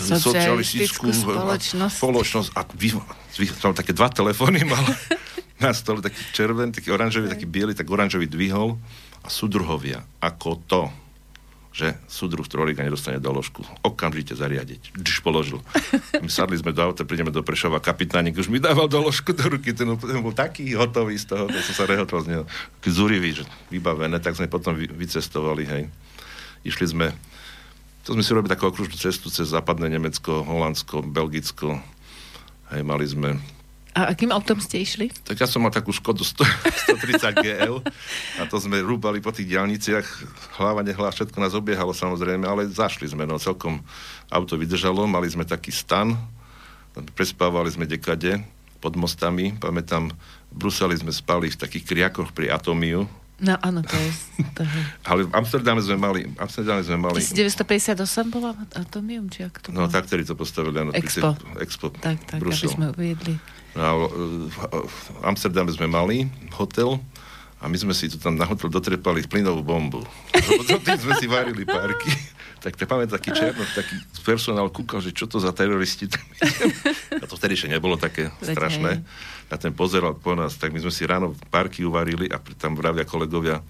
socialistickú spoločnosť. spoločnosť a vy, vy, tam také dva telefóny mal na stole, taký červený, taký oranžový, taký biely, tak oranžový dvihol a súdruhovia. Ako to? Že súdruh Trolíka nedostane doložku. Okamžite zariadiť. Když položil. My sadli sme do auta, prídeme do Prešova, kapitánik už mi dával doložku do ruky, ten, ten bol taký hotový z toho, to som sa rehotol z neho. Zúrivý, že vybavené, tak sme potom vy, vycestovali, hej. Išli sme, to sme si robili takú okružnú cestu cez západné Nemecko, Holandsko, Belgicko, hej, mali sme a akým autom ste išli? Tak ja som mal takú Škodu 130 GL a to sme rúbali po tých diálniciach. Hlava, nehlava, všetko nás obiehalo samozrejme, ale zašli sme, no celkom auto vydržalo, mali sme taký stan, prespávali sme dekade pod mostami, pamätám, v Bruseli sme spali v takých kriakoch pri Atomiu, No áno, to je... To je... Ale v Amsterdame sme mali... Amsterdame sme mali... 1958 bola Atomium, či ako to no, bolo? No tak, ktorí to postavili, áno. Expo. Expo. Tak, tak, Brusel. aby sme uviedli. A v Amsterdame sme mali hotel a my sme si tu tam na hotel dotrepali plynovú bombu. Potom sme si varili parky. Tak to pamätám, taký černo, taký personál kúkal, že čo to za teroristi tam A to vtedy ešte nebolo také strašné. A ten pozeral po nás, tak my sme si ráno parky uvarili a tam vravia kolegovia,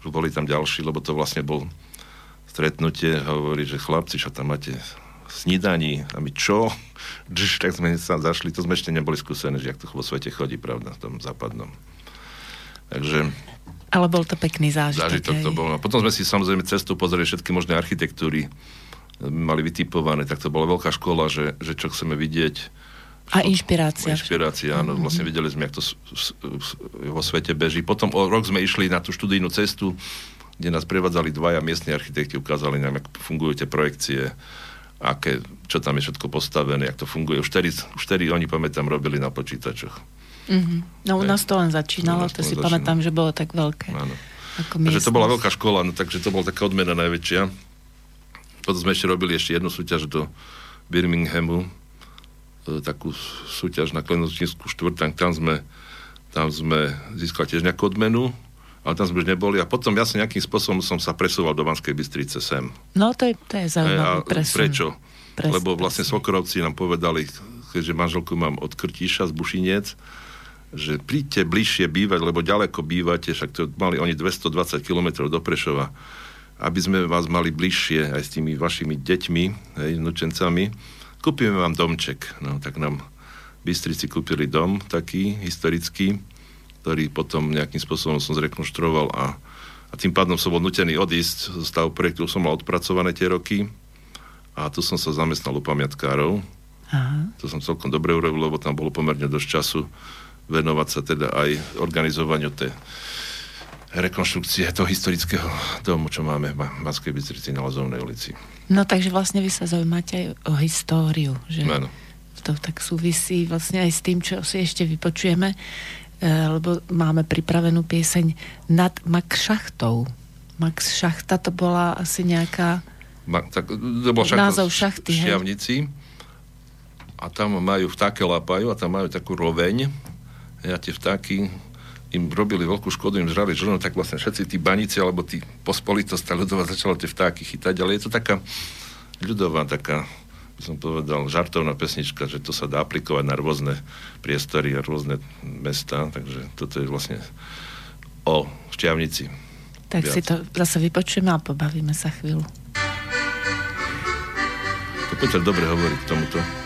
že boli tam ďalší, lebo to vlastne bol stretnutie, hovorí, že chlapci, čo tam máte snídaní a my čo? Dž, tak sme sa zašli, to sme ešte neboli skúsení, že jak to vo svete chodí, pravda, v tom západnom. Takže... Ale bol to pekný zážitok. Zážitok to bol. Potom sme si samozrejme cestu pozreli všetky možné architektúry, mali vytipované, tak to bola veľká škola, že, že čo chceme vidieť. A inšpirácia. Inšpirácia, áno. Mm-hmm. Vlastne videli sme, jak to vo svete beží. Potom o rok sme išli na tú študijnú cestu, kde nás prevádzali dvaja miestni architekti, ukázali nám, ako fungujú tie projekcie, aké, čo tam je všetko postavené, jak to funguje. Už vtedy, už vtedy oni, pamätám, robili na počítačoch. Mm-hmm. No u nás to len začínalo, to si začínalo. pamätám, že bolo tak veľké. Áno. Ako takže to bola veľká škola, no, takže to bola taká odmena najväčšia. Potom sme ešte robili ešte jednu súťaž do Birminghamu, e, takú súťaž na Klenočnínsku štvrtán, tam sme, tam sme získali tiež nejakú odmenu, ale tam sme už neboli a potom ja som nejakým spôsobom som sa presúval do Banskej Bystrice sem. No to je, to je zaujímavé. presun. Prečo? Presne, Lebo vlastne Sokorovci nám povedali, keďže manželku mám od Krtíša z Bušiniec, že príďte bližšie bývať, lebo ďaleko bývate, však to mali oni 220 km do Prešova, aby sme vás mali bližšie aj s tými vašimi deťmi, hej, nučencami, kúpime vám domček. No, tak nám Bystrici kúpili dom taký historický, ktorý potom nejakým spôsobom som zrekonštruoval a, a tým pádom som bol nutený odísť z stavu projektu, som mal odpracované tie roky a tu som sa zamestnal u pamiatkárov. Aha. To som celkom dobre urobil, lebo tam bolo pomerne dosť času venovať sa teda aj organizovaniu tej rekonštrukcie toho historického domu, čo máme v Banskej Bystrici na Lazovnej ulici. No takže vlastne vy sa zaujímate aj o históriu, že Áno. to tak súvisí vlastne aj s tým, čo si ešte vypočujeme, lebo máme pripravenú pieseň nad Max Šachtou. Max Šachta to bola asi nejaká... Ma, tak, to bol šachta názov šachty, v Šťavnici. A tam majú vtáke lapajú a tam majú takú roveň ja tie vtáky im robili veľkú škodu, im žrali žrno, tak vlastne všetci tí baníci alebo tí pospolitosť tá ľudová začala tie vtáky chytať, ale je to taká ľudová, taká som povedal, žartovná pesnička, že to sa dá aplikovať na rôzne priestory a rôzne mesta, takže toto je vlastne o šťavnici. Tak Viac. si to zase vypočujeme a pobavíme sa chvíľu. To Peter dobre hovorí k tomuto.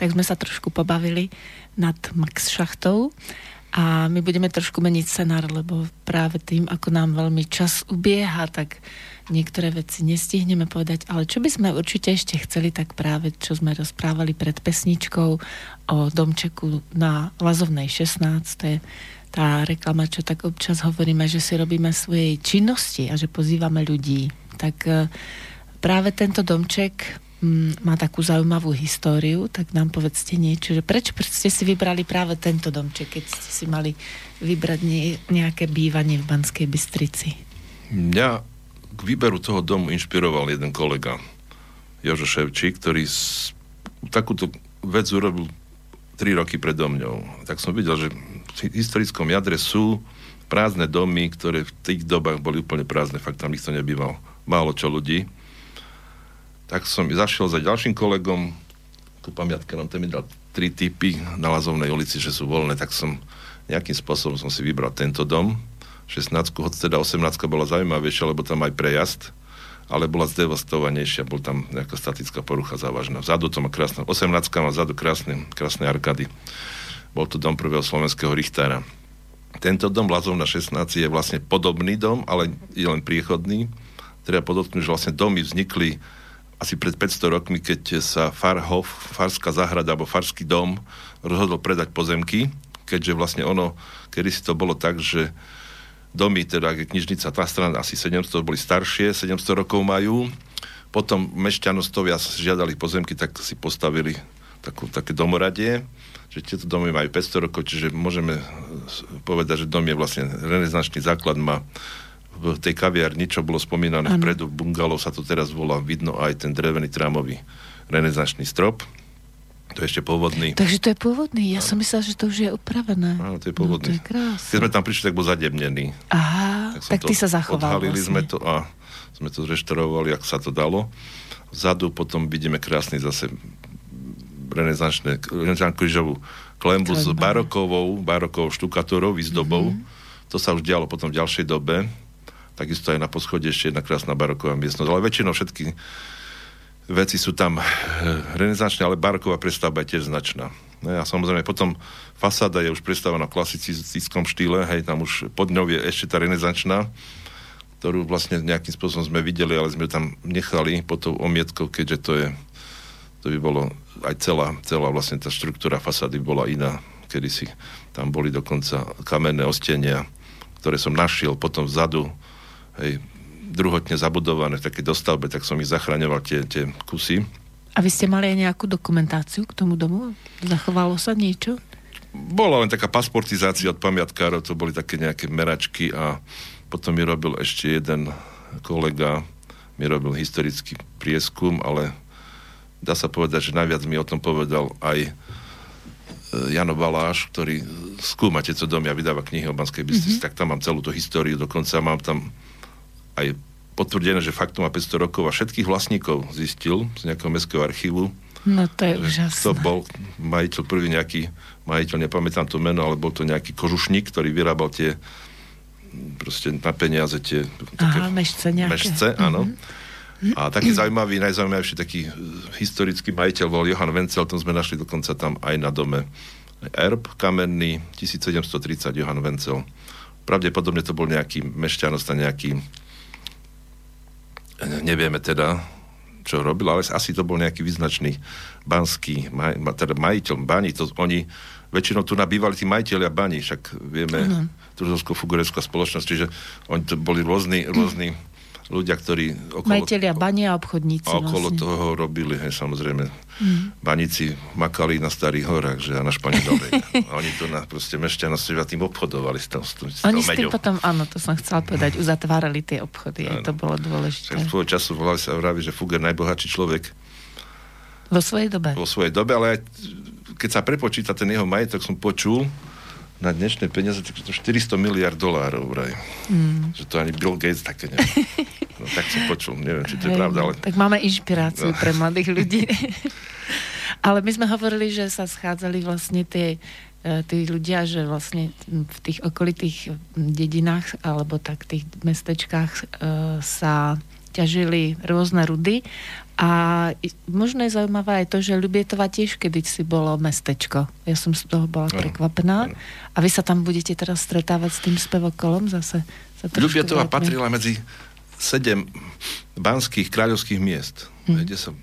Tak sme sa trošku pobavili nad Max Šachtou a my budeme trošku meniť scenár, lebo práve tým, ako nám veľmi čas ubieha, tak niektoré veci nestihneme povedať, ale čo by sme určite ešte chceli, tak práve čo sme rozprávali pred pesničkou o domčeku na Lazovnej 16, to je tá reklama, čo tak občas hovoríme, že si robíme svojej činnosti a že pozývame ľudí. Tak eh, práve tento domček má takú zaujímavú históriu, tak nám povedzte niečo, že prečo, ste si vybrali práve tento domček, keď ste si mali vybrať nejaké bývanie v Banskej Bystrici? Mňa k výberu toho domu inšpiroval jeden kolega, Jožo Ševčík, ktorý takúto vec urobil 3 roky predo mňou. Tak som videl, že v historickom jadre sú prázdne domy, ktoré v tých dobách boli úplne prázdne, fakt tam nikto nebýval. Málo čo ľudí tak som zašiel za ďalším kolegom, ku pamiatke, on ten mi dal tri typy na Lazovnej ulici, že sú voľné, tak som nejakým spôsobom som si vybral tento dom, 16, hoď teda 18 bola zaujímavejšia, lebo tam aj prejazd, ale bola zdevastovanejšia, bol tam nejaká statická porucha závažná. Vzadu to má krásne, 18 má vzadu krásne, krásne arkady. Bol to dom prvého slovenského Richtára. Tento dom Lazovna 16 je vlastne podobný dom, ale je len priechodný. Treba podotknúť, že vlastne domy vznikli asi pred 500 rokmi, keď sa Farhof, Farská záhrada alebo Farský dom rozhodol predať pozemky, keďže vlastne ono, kedy si to bolo tak, že domy, teda knižnica, tá strana asi 700 boli staršie, 700 rokov majú, potom mešťanostovia žiadali pozemky, tak si postavili takú, také domoradie že tieto domy majú 500 rokov, čiže môžeme povedať, že dom je vlastne renesančný základ, má v tej kaviarni, čo bolo spomínané ano. vpredu, bungalov sa to teraz volá, vidno aj ten drevený trámový renesančný strop. To je ešte pôvodný. Takže to je pôvodný. Ja ano. som myslel, že to už je opravené. Áno, to je pôvodný. No, to je krásne. Keď sme tam prišli, tak bol zadebnený. Aha, tak, tak ty sa zachoval Odhalili vlastne. sme to a sme to zreštaurovali, ako sa to dalo. Vzadu potom vidíme krásny zase renesančné, renesančnú krížovú klembu s barokovou, barokovou štukatúrou, výzdobou. Mm-hmm. To sa už dialo potom v ďalšej dobe. Takisto aj na poschodí ešte jedna krásna baroková miestnosť. Ale väčšinou všetky veci sú tam eh, renesančné, ale baroková prestavba je tiež značná. No a samozrejme potom fasáda je už predstavená v klasicistickom štýle, hej, tam už pod ňou je ešte tá renesančná, ktorú vlastne nejakým spôsobom sme videli, ale sme tam nechali pod tou omietkou, keďže to je to by bolo aj celá, celá vlastne tá štruktúra fasády bola iná. Kedy si tam boli dokonca kamenné ostenia, ktoré som našiel potom vzadu, hej, druhotne zabudované v takej dostavbe, tak som ich zachraňoval tie, tie kusy. A vy ste mali aj nejakú dokumentáciu k tomu domu? Zachovalo sa niečo? Bola len taká pasportizácia od pamiatkárov, to boli také nejaké meračky a potom mi robil ešte jeden kolega, mi robil historický prieskum, ale dá sa povedať, že najviac mi o tom povedal aj e, Jano Baláš, ktorý skúma tieto domy a vydáva knihy o Banskej Bystrici, mm-hmm. tak tam mám celú tú históriu, dokonca mám tam aj potvrdené, že fakt má 500 rokov a všetkých vlastníkov zistil z nejakého mestského archívu. No to je úžasné. To bol majiteľ, prvý nejaký majiteľ, nepamätám to meno, ale bol to nejaký kožušník, ktorý vyrábal tie proste na peniaze tie Aha, mešce nejaké. Mešce, áno. Mm-hmm a taký zaujímavý, najzaujímavejší taký historický majiteľ bol Johan Vencel, tom sme našli dokonca tam aj na dome. Erb kamenný, 1730 Johan Vencel. Pravdepodobne to bol nejaký mešťanost a nejaký nevieme teda, čo robil, ale asi to bol nejaký význačný banský, maj, teda majiteľ baní, to oni väčšinou tu nabývali tí majiteľia baní, však vieme, uh-huh. Truzovsko-Fugurecká spoločnosť, čiže oni to boli rôzni, rôzni ľudia, ktorí okolo... Majiteľia bani a obchodníci. Okolo vlastne. toho robili, hej, samozrejme. Mm. Baníci makali na Starých horách, že a na Španielove. a oni to na proste mešťanosti a tým obchodovali s, tom, s, s Oni s tým potom, áno, to som chcela povedať, uzatvárali tie obchody, aj to bolo dôležité. V svojho času volali sa vraví, že Fugger najbohatší človek vo svojej dobe. Vo svojej dobe, ale aj keď sa prepočíta ten jeho majetok, som počul, na dnešné peniaze, tak to 400 miliard dolárov vraj. Mm. Že to ani Bill Gates také nevie. No tak som počul, neviem, či to je pravda, ale... Tak máme inšpiráciu no. pre mladých ľudí. ale my sme hovorili, že sa schádzali vlastne tie e, tí ľudia, že vlastne v tých okolitých dedinách alebo tak tých mestečkách e, sa ťažili rôzne rudy a možno je zaujímavé aj to, že Ľubietova tiež kedy si bolo mestečko. Ja som z toho bola prekvapená. A vy sa tam budete teraz stretávať s tým spevokolom zase? Ľubietova patrila medzi sedem banských kráľovských miest, hmm. kde sa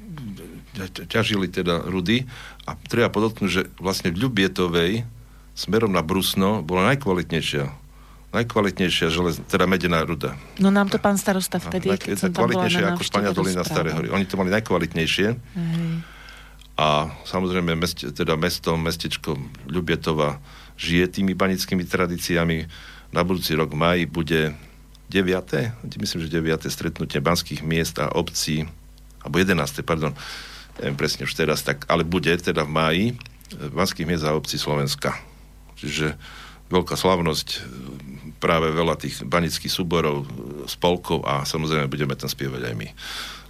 ťažili teda rudy a treba podotknúť, že vlastne v Ľubietovej smerom na Brusno bola najkvalitnejšia najkvalitnejšia želez, teda medená ruda. No nám to pán starosta vtedy, keď som tam bola na ako Špania Dolina Staré hory. Oni to mali najkvalitnejšie. Hej. A samozrejme mest, teda mesto, mestečko Ľubietova žije tými banickými tradíciami. Na budúci rok maj bude 9. myslím, že 9. stretnutie banských miest a obcí, alebo 11. pardon, neviem presne už teraz, tak, ale bude teda v máji banských miest a obcí Slovenska. Čiže veľká slavnosť práve veľa tých banických súborov, spolkov a samozrejme budeme tam spievať aj my.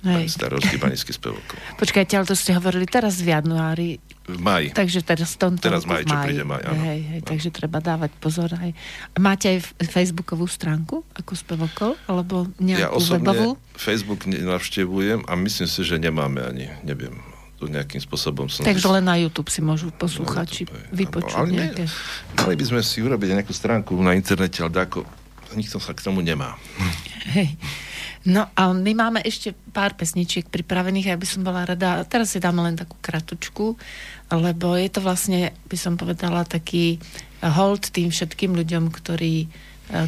Hej. Starovský panický spevok. Počkajte, ale to ste hovorili teraz v januári. V maji. Takže teraz v tomto Teraz maj, čo príde maj, áno. Hej, hej, no. takže treba dávať pozor aj. Máte aj Facebookovú stránku ako spevokol? Alebo nejakú ja osobne webovú? Facebook navštevujem a myslím si, že nemáme ani, neviem, to nejakým spôsobom som... Takže len na YouTube si môžu posluchači vypočuť ale nejaké. Mali by sme si urobiť nejakú stránku na internete, ale ako nikto sa k tomu nemá. Hej. No a my máme ešte pár pesničiek pripravených, ja by som bola rada, teraz si dáme len takú kratučku, lebo je to vlastne, by som povedala, taký hold tým všetkým ľuďom, ktorí e,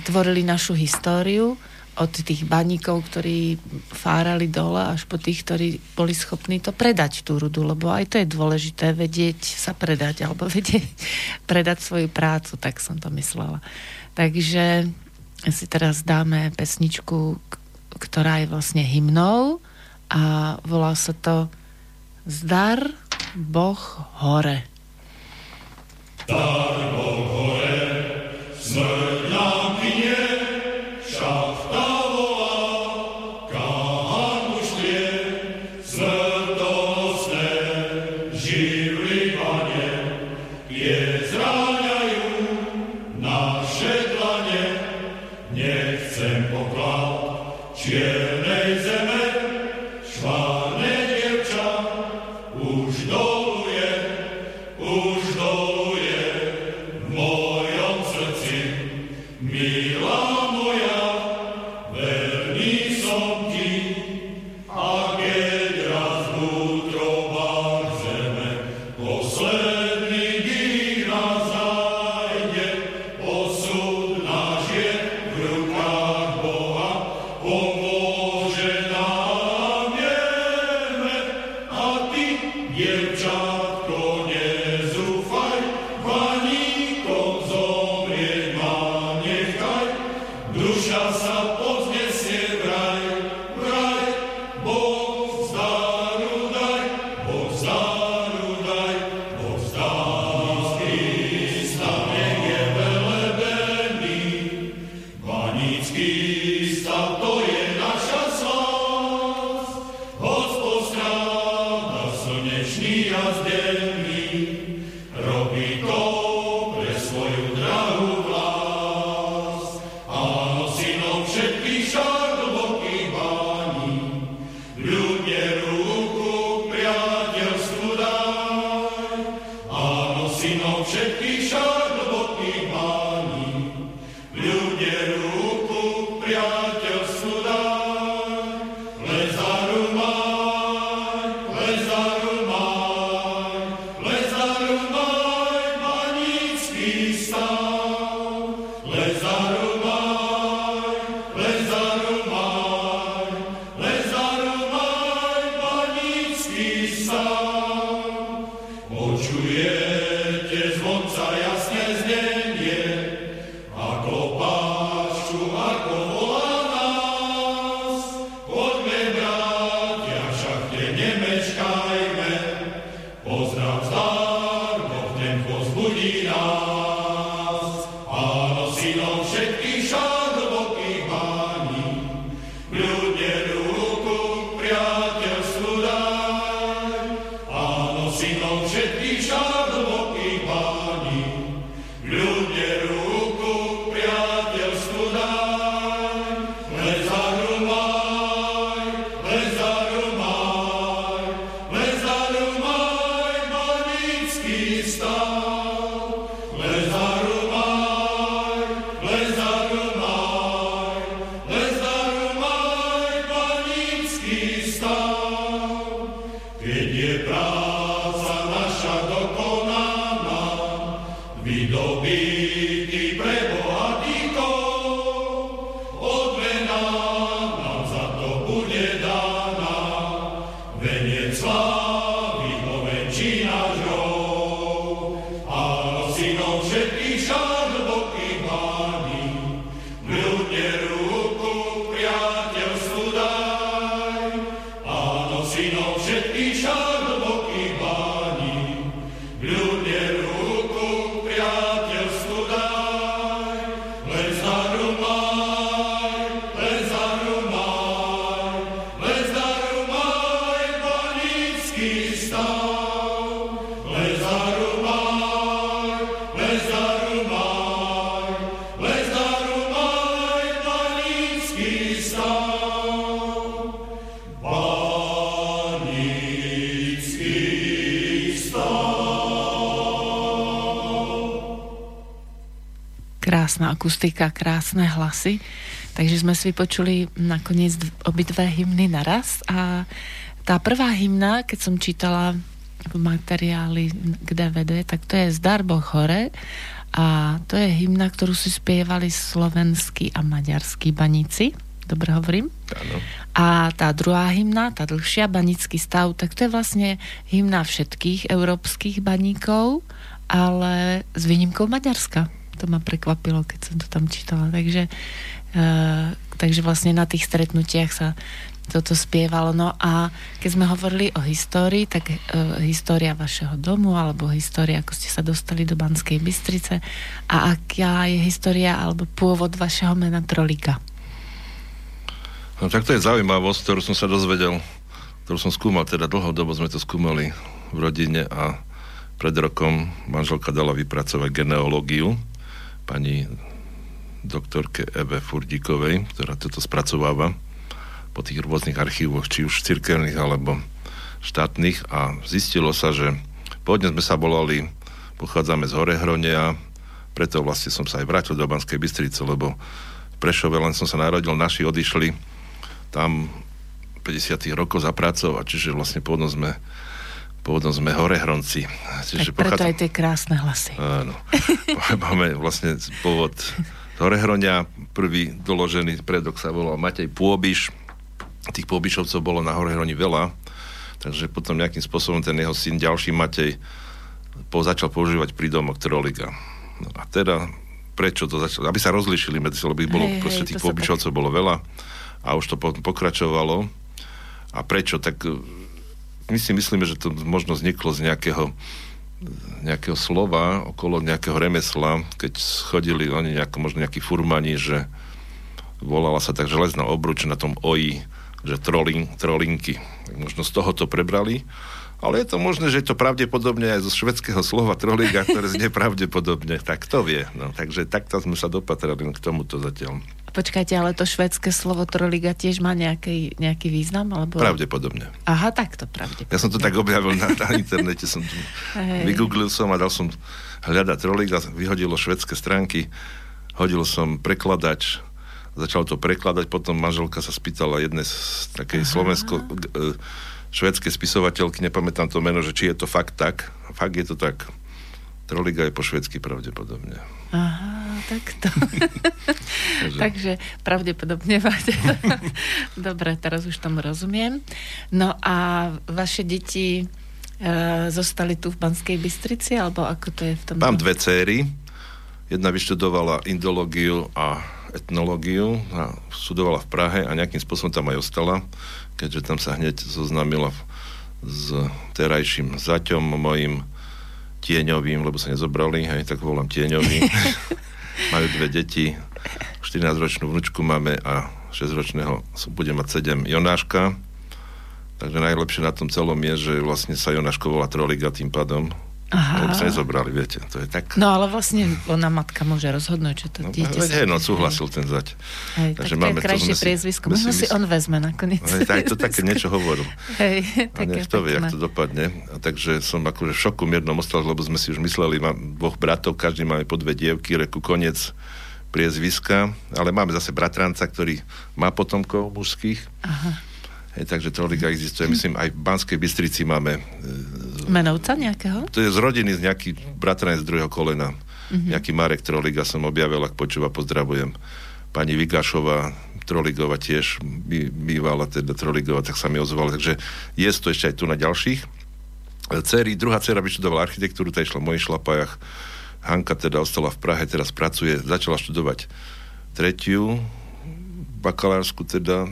tvorili našu históriu, od tých baníkov, ktorí fárali dole, až po tých, ktorí boli schopní to predať tú rudu, lebo aj to je dôležité, vedieť sa predať, alebo vedieť predať svoju prácu, tak som to myslela. Takže si teraz dáme pesničku, ktorá je vlastne hymnou a volá sa to Zdar Boh hore. Zdar Boh hore, smrť krásna akustika, krásne hlasy. Takže sme si počuli nakoniec obidve hymny naraz a tá prvá hymna, keď som čítala v materiáli k DVD, tak to je Zdar Boh hore a to je hymna, ktorú si spievali slovenskí a maďarskí baníci. Dobre hovorím? Áno. A tá druhá hymna, tá dlhšia, banický stav, tak to je vlastne hymna všetkých európskych baníkov, ale s výnimkou Maďarska to ma prekvapilo, keď som to tam čítala. Takže, uh, takže vlastne na tých stretnutiach sa toto spievalo. No a keď sme hovorili o histórii, tak uh, história vašeho domu, alebo história, ako ste sa dostali do Banskej Bystrice a aká je história alebo pôvod vašeho mena Trolika? No tak to je zaujímavosť, ktorú som sa dozvedel, ktorú som skúmal, teda dlhodobo sme to skúmali v rodine a pred rokom manželka dala vypracovať genealógiu pani doktorke Eve Furdíkovej, ktorá toto spracováva po tých rôznych archívoch, či už cirkevných alebo štátnych. A zistilo sa, že pôvodne sme sa volali, pochádzame z Horehronia, preto vlastne som sa aj vrátil do Banskej Bystrice, lebo v Prešove len som sa narodil, naši odišli tam 50 rokov za pracovať, čiže vlastne pôvodne sme pôvodom sme horehronci. Čiže tak preto pochádzam... aj tie krásne hlasy. Áno. Máme vlastne pôvod Horehronia. Prvý doložený predok sa volal Matej Pôbiš. Tých Pôbišovcov bolo na Horehroni veľa. Takže potom nejakým spôsobom ten jeho syn, ďalší Matej, po, začal používať prídomok Troliga. No a teda, prečo to začalo? Aby sa rozlišili medzi lebo bolo, hej, proste hej, tých Pôbišovcov tak... bolo veľa a už to pokračovalo. A prečo? Tak my si myslíme, že to možno vzniklo z nejakého nejakého slova okolo nejakého remesla, keď chodili oni nejako, možno nejakí furmani, že volala sa tak železná obruč na tom oji, že trolin, trolinky. Možno z toho to prebrali ale je to možné, že je to pravdepodobne aj zo švedského slova trolíga, ktoré znie pravdepodobne. Tak to vie. No, takže takto sme sa dopatrali k tomuto zatiaľ. Počkajte, ale to švedské slovo troliga tiež má nejaký, nejaký význam? Alebo... Pravdepodobne. Aha, tak to pravdepodobne. Ja som to tak objavil na, na internete, som vygooglil som a dal som hľadať troliga, vyhodilo švedské stránky, hodil som prekladač, začal to prekladať, potom manželka sa spýtala jednej z takej slovensko švedské spisovateľky, nepamätám to meno, že či je to fakt tak. Fakt je to tak. Troliga je po švedsky pravdepodobne. Aha, takto. Takže pravdepodobne máte. Dobre, teraz už tomu rozumiem. No a vaše deti e, zostali tu v Banskej Bystrici, alebo ako to je v tom? Mám dve céry. Jedna vyštudovala indológiu a etnológiu a studovala v Prahe a nejakým spôsobom tam aj ostala keďže tam sa hneď zoznámila s terajším zaťom mojim tieňovým, lebo sa nezobrali, hej, tak volám tieňový. Majú dve deti, 14-ročnú vnúčku máme a 6-ročného bude mať 7 Jonáška. Takže najlepšie na tom celom je, že vlastne sa Jonáško volá Troliga tým pádom, Aha. Sa nezobrali, viete, to je tak. No ale vlastne ona matka môže rozhodnúť, čo to no, dieťa sa... no súhlasil ten zať. Hej, Takže tak máme, to je krajšie priezvisko. Možno si on vezme nakoniec. Hej, tak to také niečo hovoril. Hej, a nech to vie, jak to dopadne. A takže som akože v šoku miernom ostal, lebo sme si už mysleli, mám dvoch bratov, každý máme po dve dievky, reku koniec priezviska, ale máme zase bratranca, ktorý má potomkov mužských. Aha Hej, takže trolika existuje. Myslím, aj v Banskej Bystrici máme... Menovca nejakého? To je z rodiny, z nejaký bratranec z druhého kolena. Mm-hmm. Nejaký Marek Troliga som objavil, ak počúva, pozdravujem. Pani Vigašová, Troligova tiež by, bývala teda Troligova, tak sa mi ozvala. Takže je to ešte aj tu na ďalších. Cery, druhá dcera vyštudovala architektúru, tá išla v mojich šlapajach. Hanka teda ostala v Prahe, teraz pracuje, začala študovať tretiu bakalársku teda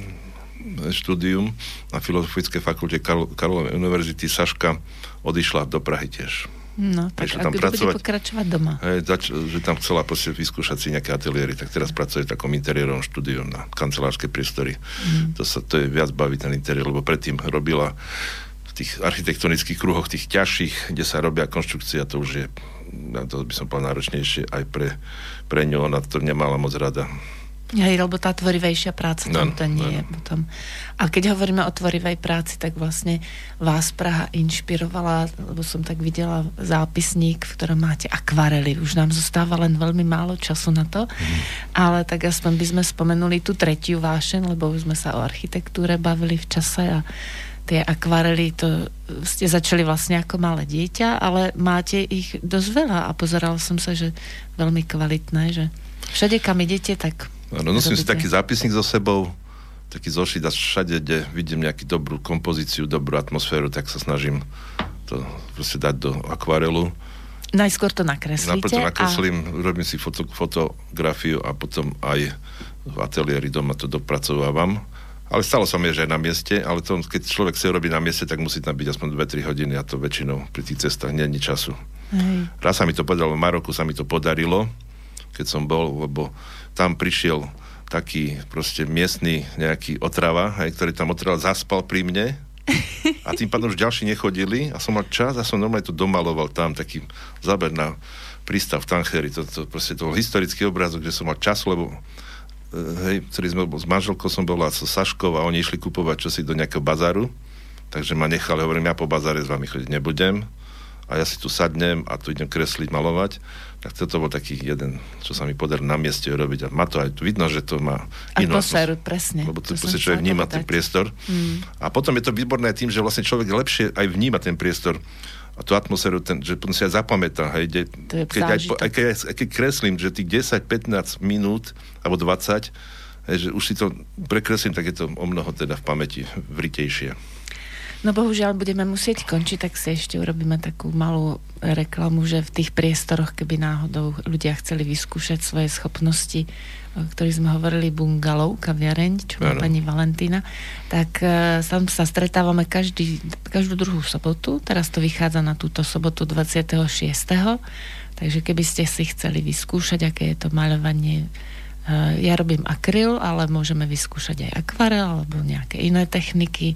štúdium na Filozofickej fakulte Karl- Karlovej univerzity. Saška odišla do Prahy tiež. No, tak tam pracovať, bude pokračovať doma. Hej, zač- že tam chcela proste vyskúšať si nejaké ateliéry, tak teraz pracuje v takom interiérovom štúdiu na kancelárskej priestory. Mm. To, sa, to je viac baví ten interiér, lebo predtým robila v tých architektonických kruhoch, tých ťažších, kde sa robia konštrukcia, to už je, to by som povedal, náročnejšie aj pre, pre ňu, ona to nemala moc rada. Hej, lebo tá tvorivejšia práca tam to nie je potom. A keď hovoríme o tvorivej práci, tak vlastne vás Praha inšpirovala, lebo som tak videla zápisník, v ktorom máte akvarely. Už nám zostáva len veľmi málo času na to, mm. ale tak aspoň by sme spomenuli tú tretiu vášen, lebo už sme sa o architektúre bavili v čase a tie akvarely, to ste začali vlastne ako malé dieťa, ale máte ich dosť veľa a pozerala som sa, že veľmi kvalitné, že všade kam idete, tak No, nosím si taký zápisník so sebou, taký zošit a všade, kde vidím nejakú dobrú kompozíciu, dobrú atmosféru, tak sa snažím to proste dať do akvarelu. Najskôr to nakreslíte. Najprv to nakreslím, a... robím si foto, fotografiu a potom aj v ateliéri doma to dopracovávam. Ale stalo sa mi, že aj na mieste, ale to, keď človek chce robiť na mieste, tak musí tam byť aspoň 2-3 hodiny a to väčšinou pri tých cestách není času. Hej. Raz sa mi to podarilo, v Maroku sa mi to podarilo, keď som bol, lebo tam prišiel taký proste miestny nejaký otrava, hej, ktorý tam otrava zaspal pri mne. A tým pádom už ďalší nechodili a som mal čas a som normálne to domaloval tam, taký záber na prístav v Tancheri, to, to, proste to bol historický obrázok, že som mal čas, lebo e, hej, ktorý sme, s manželkou som bola so Saškou a oni išli kupovať čosi do nejakého bazáru, takže ma nechali, hovorím, ja po bazáre s vami chodiť nebudem a ja si tu sadnem a tu idem kresliť, malovať tak toto bol taký jeden, čo sa mi podarilo na mieste urobiť. A má to aj vidno, že to má inú atmosféru. presne. Lebo to, to proste človek vníma ten priestor. Mm. A potom je to výborné tým, že vlastne človek lepšie aj vníma ten priestor a tú atmosféru, ten, že potom si aj zapamätá. Hej, de, keď aj, aj, keď, aj keď kreslím, že tých 10-15 minút alebo 20, hej, že už si to prekreslím, tak je to o mnoho teda v pamäti vritejšie. No bohužiaľ budeme musieť končiť, tak si ešte urobíme takú malú reklamu, že v tých priestoroch, keby náhodou ľudia chceli vyskúšať svoje schopnosti, o ktorých sme hovorili bungalov, kaviareň, čo má pani Valentína, tak uh, tam sa stretávame každý, každú druhú sobotu. Teraz to vychádza na túto sobotu 26. Takže keby ste si chceli vyskúšať, aké je to maľovanie ja robím akryl, ale môžeme vyskúšať aj akvarel alebo nejaké iné techniky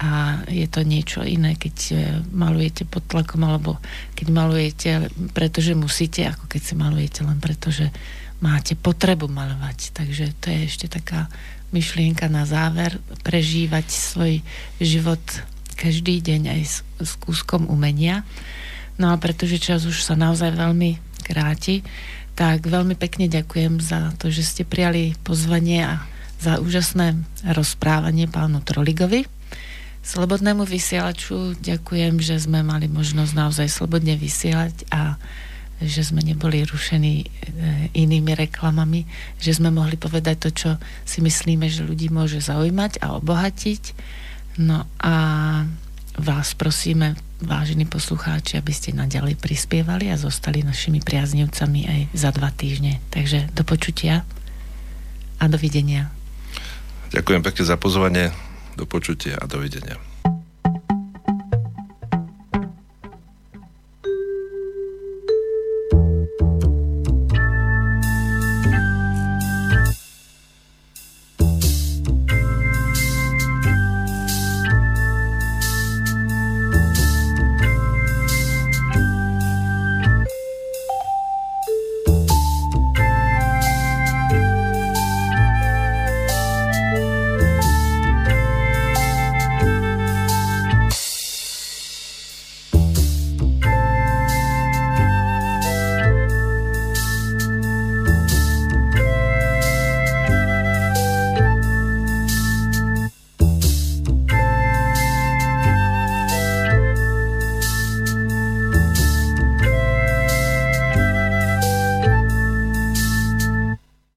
a je to niečo iné, keď e, malujete pod tlakom alebo keď malujete, pretože musíte, ako keď si malujete len preto, že máte potrebu malovať. Takže to je ešte taká myšlienka na záver, prežívať svoj život každý deň aj s, s kúskom umenia. No a pretože čas už sa naozaj veľmi kráti, tak veľmi pekne ďakujem za to, že ste prijali pozvanie a za úžasné rozprávanie pánu Troligovi. Slobodnému vysielaču ďakujem, že sme mali možnosť naozaj slobodne vysielať a že sme neboli rušení e, inými reklamami, že sme mohli povedať to, čo si myslíme, že ľudí môže zaujímať a obohatiť. No a vás prosíme, vážení poslucháči, aby ste naďalej prispievali a zostali našimi priaznivcami aj za dva týždne. Takže do počutia a dovidenia. Ďakujem pekne za pozvanie. Do počutia a dovidenia.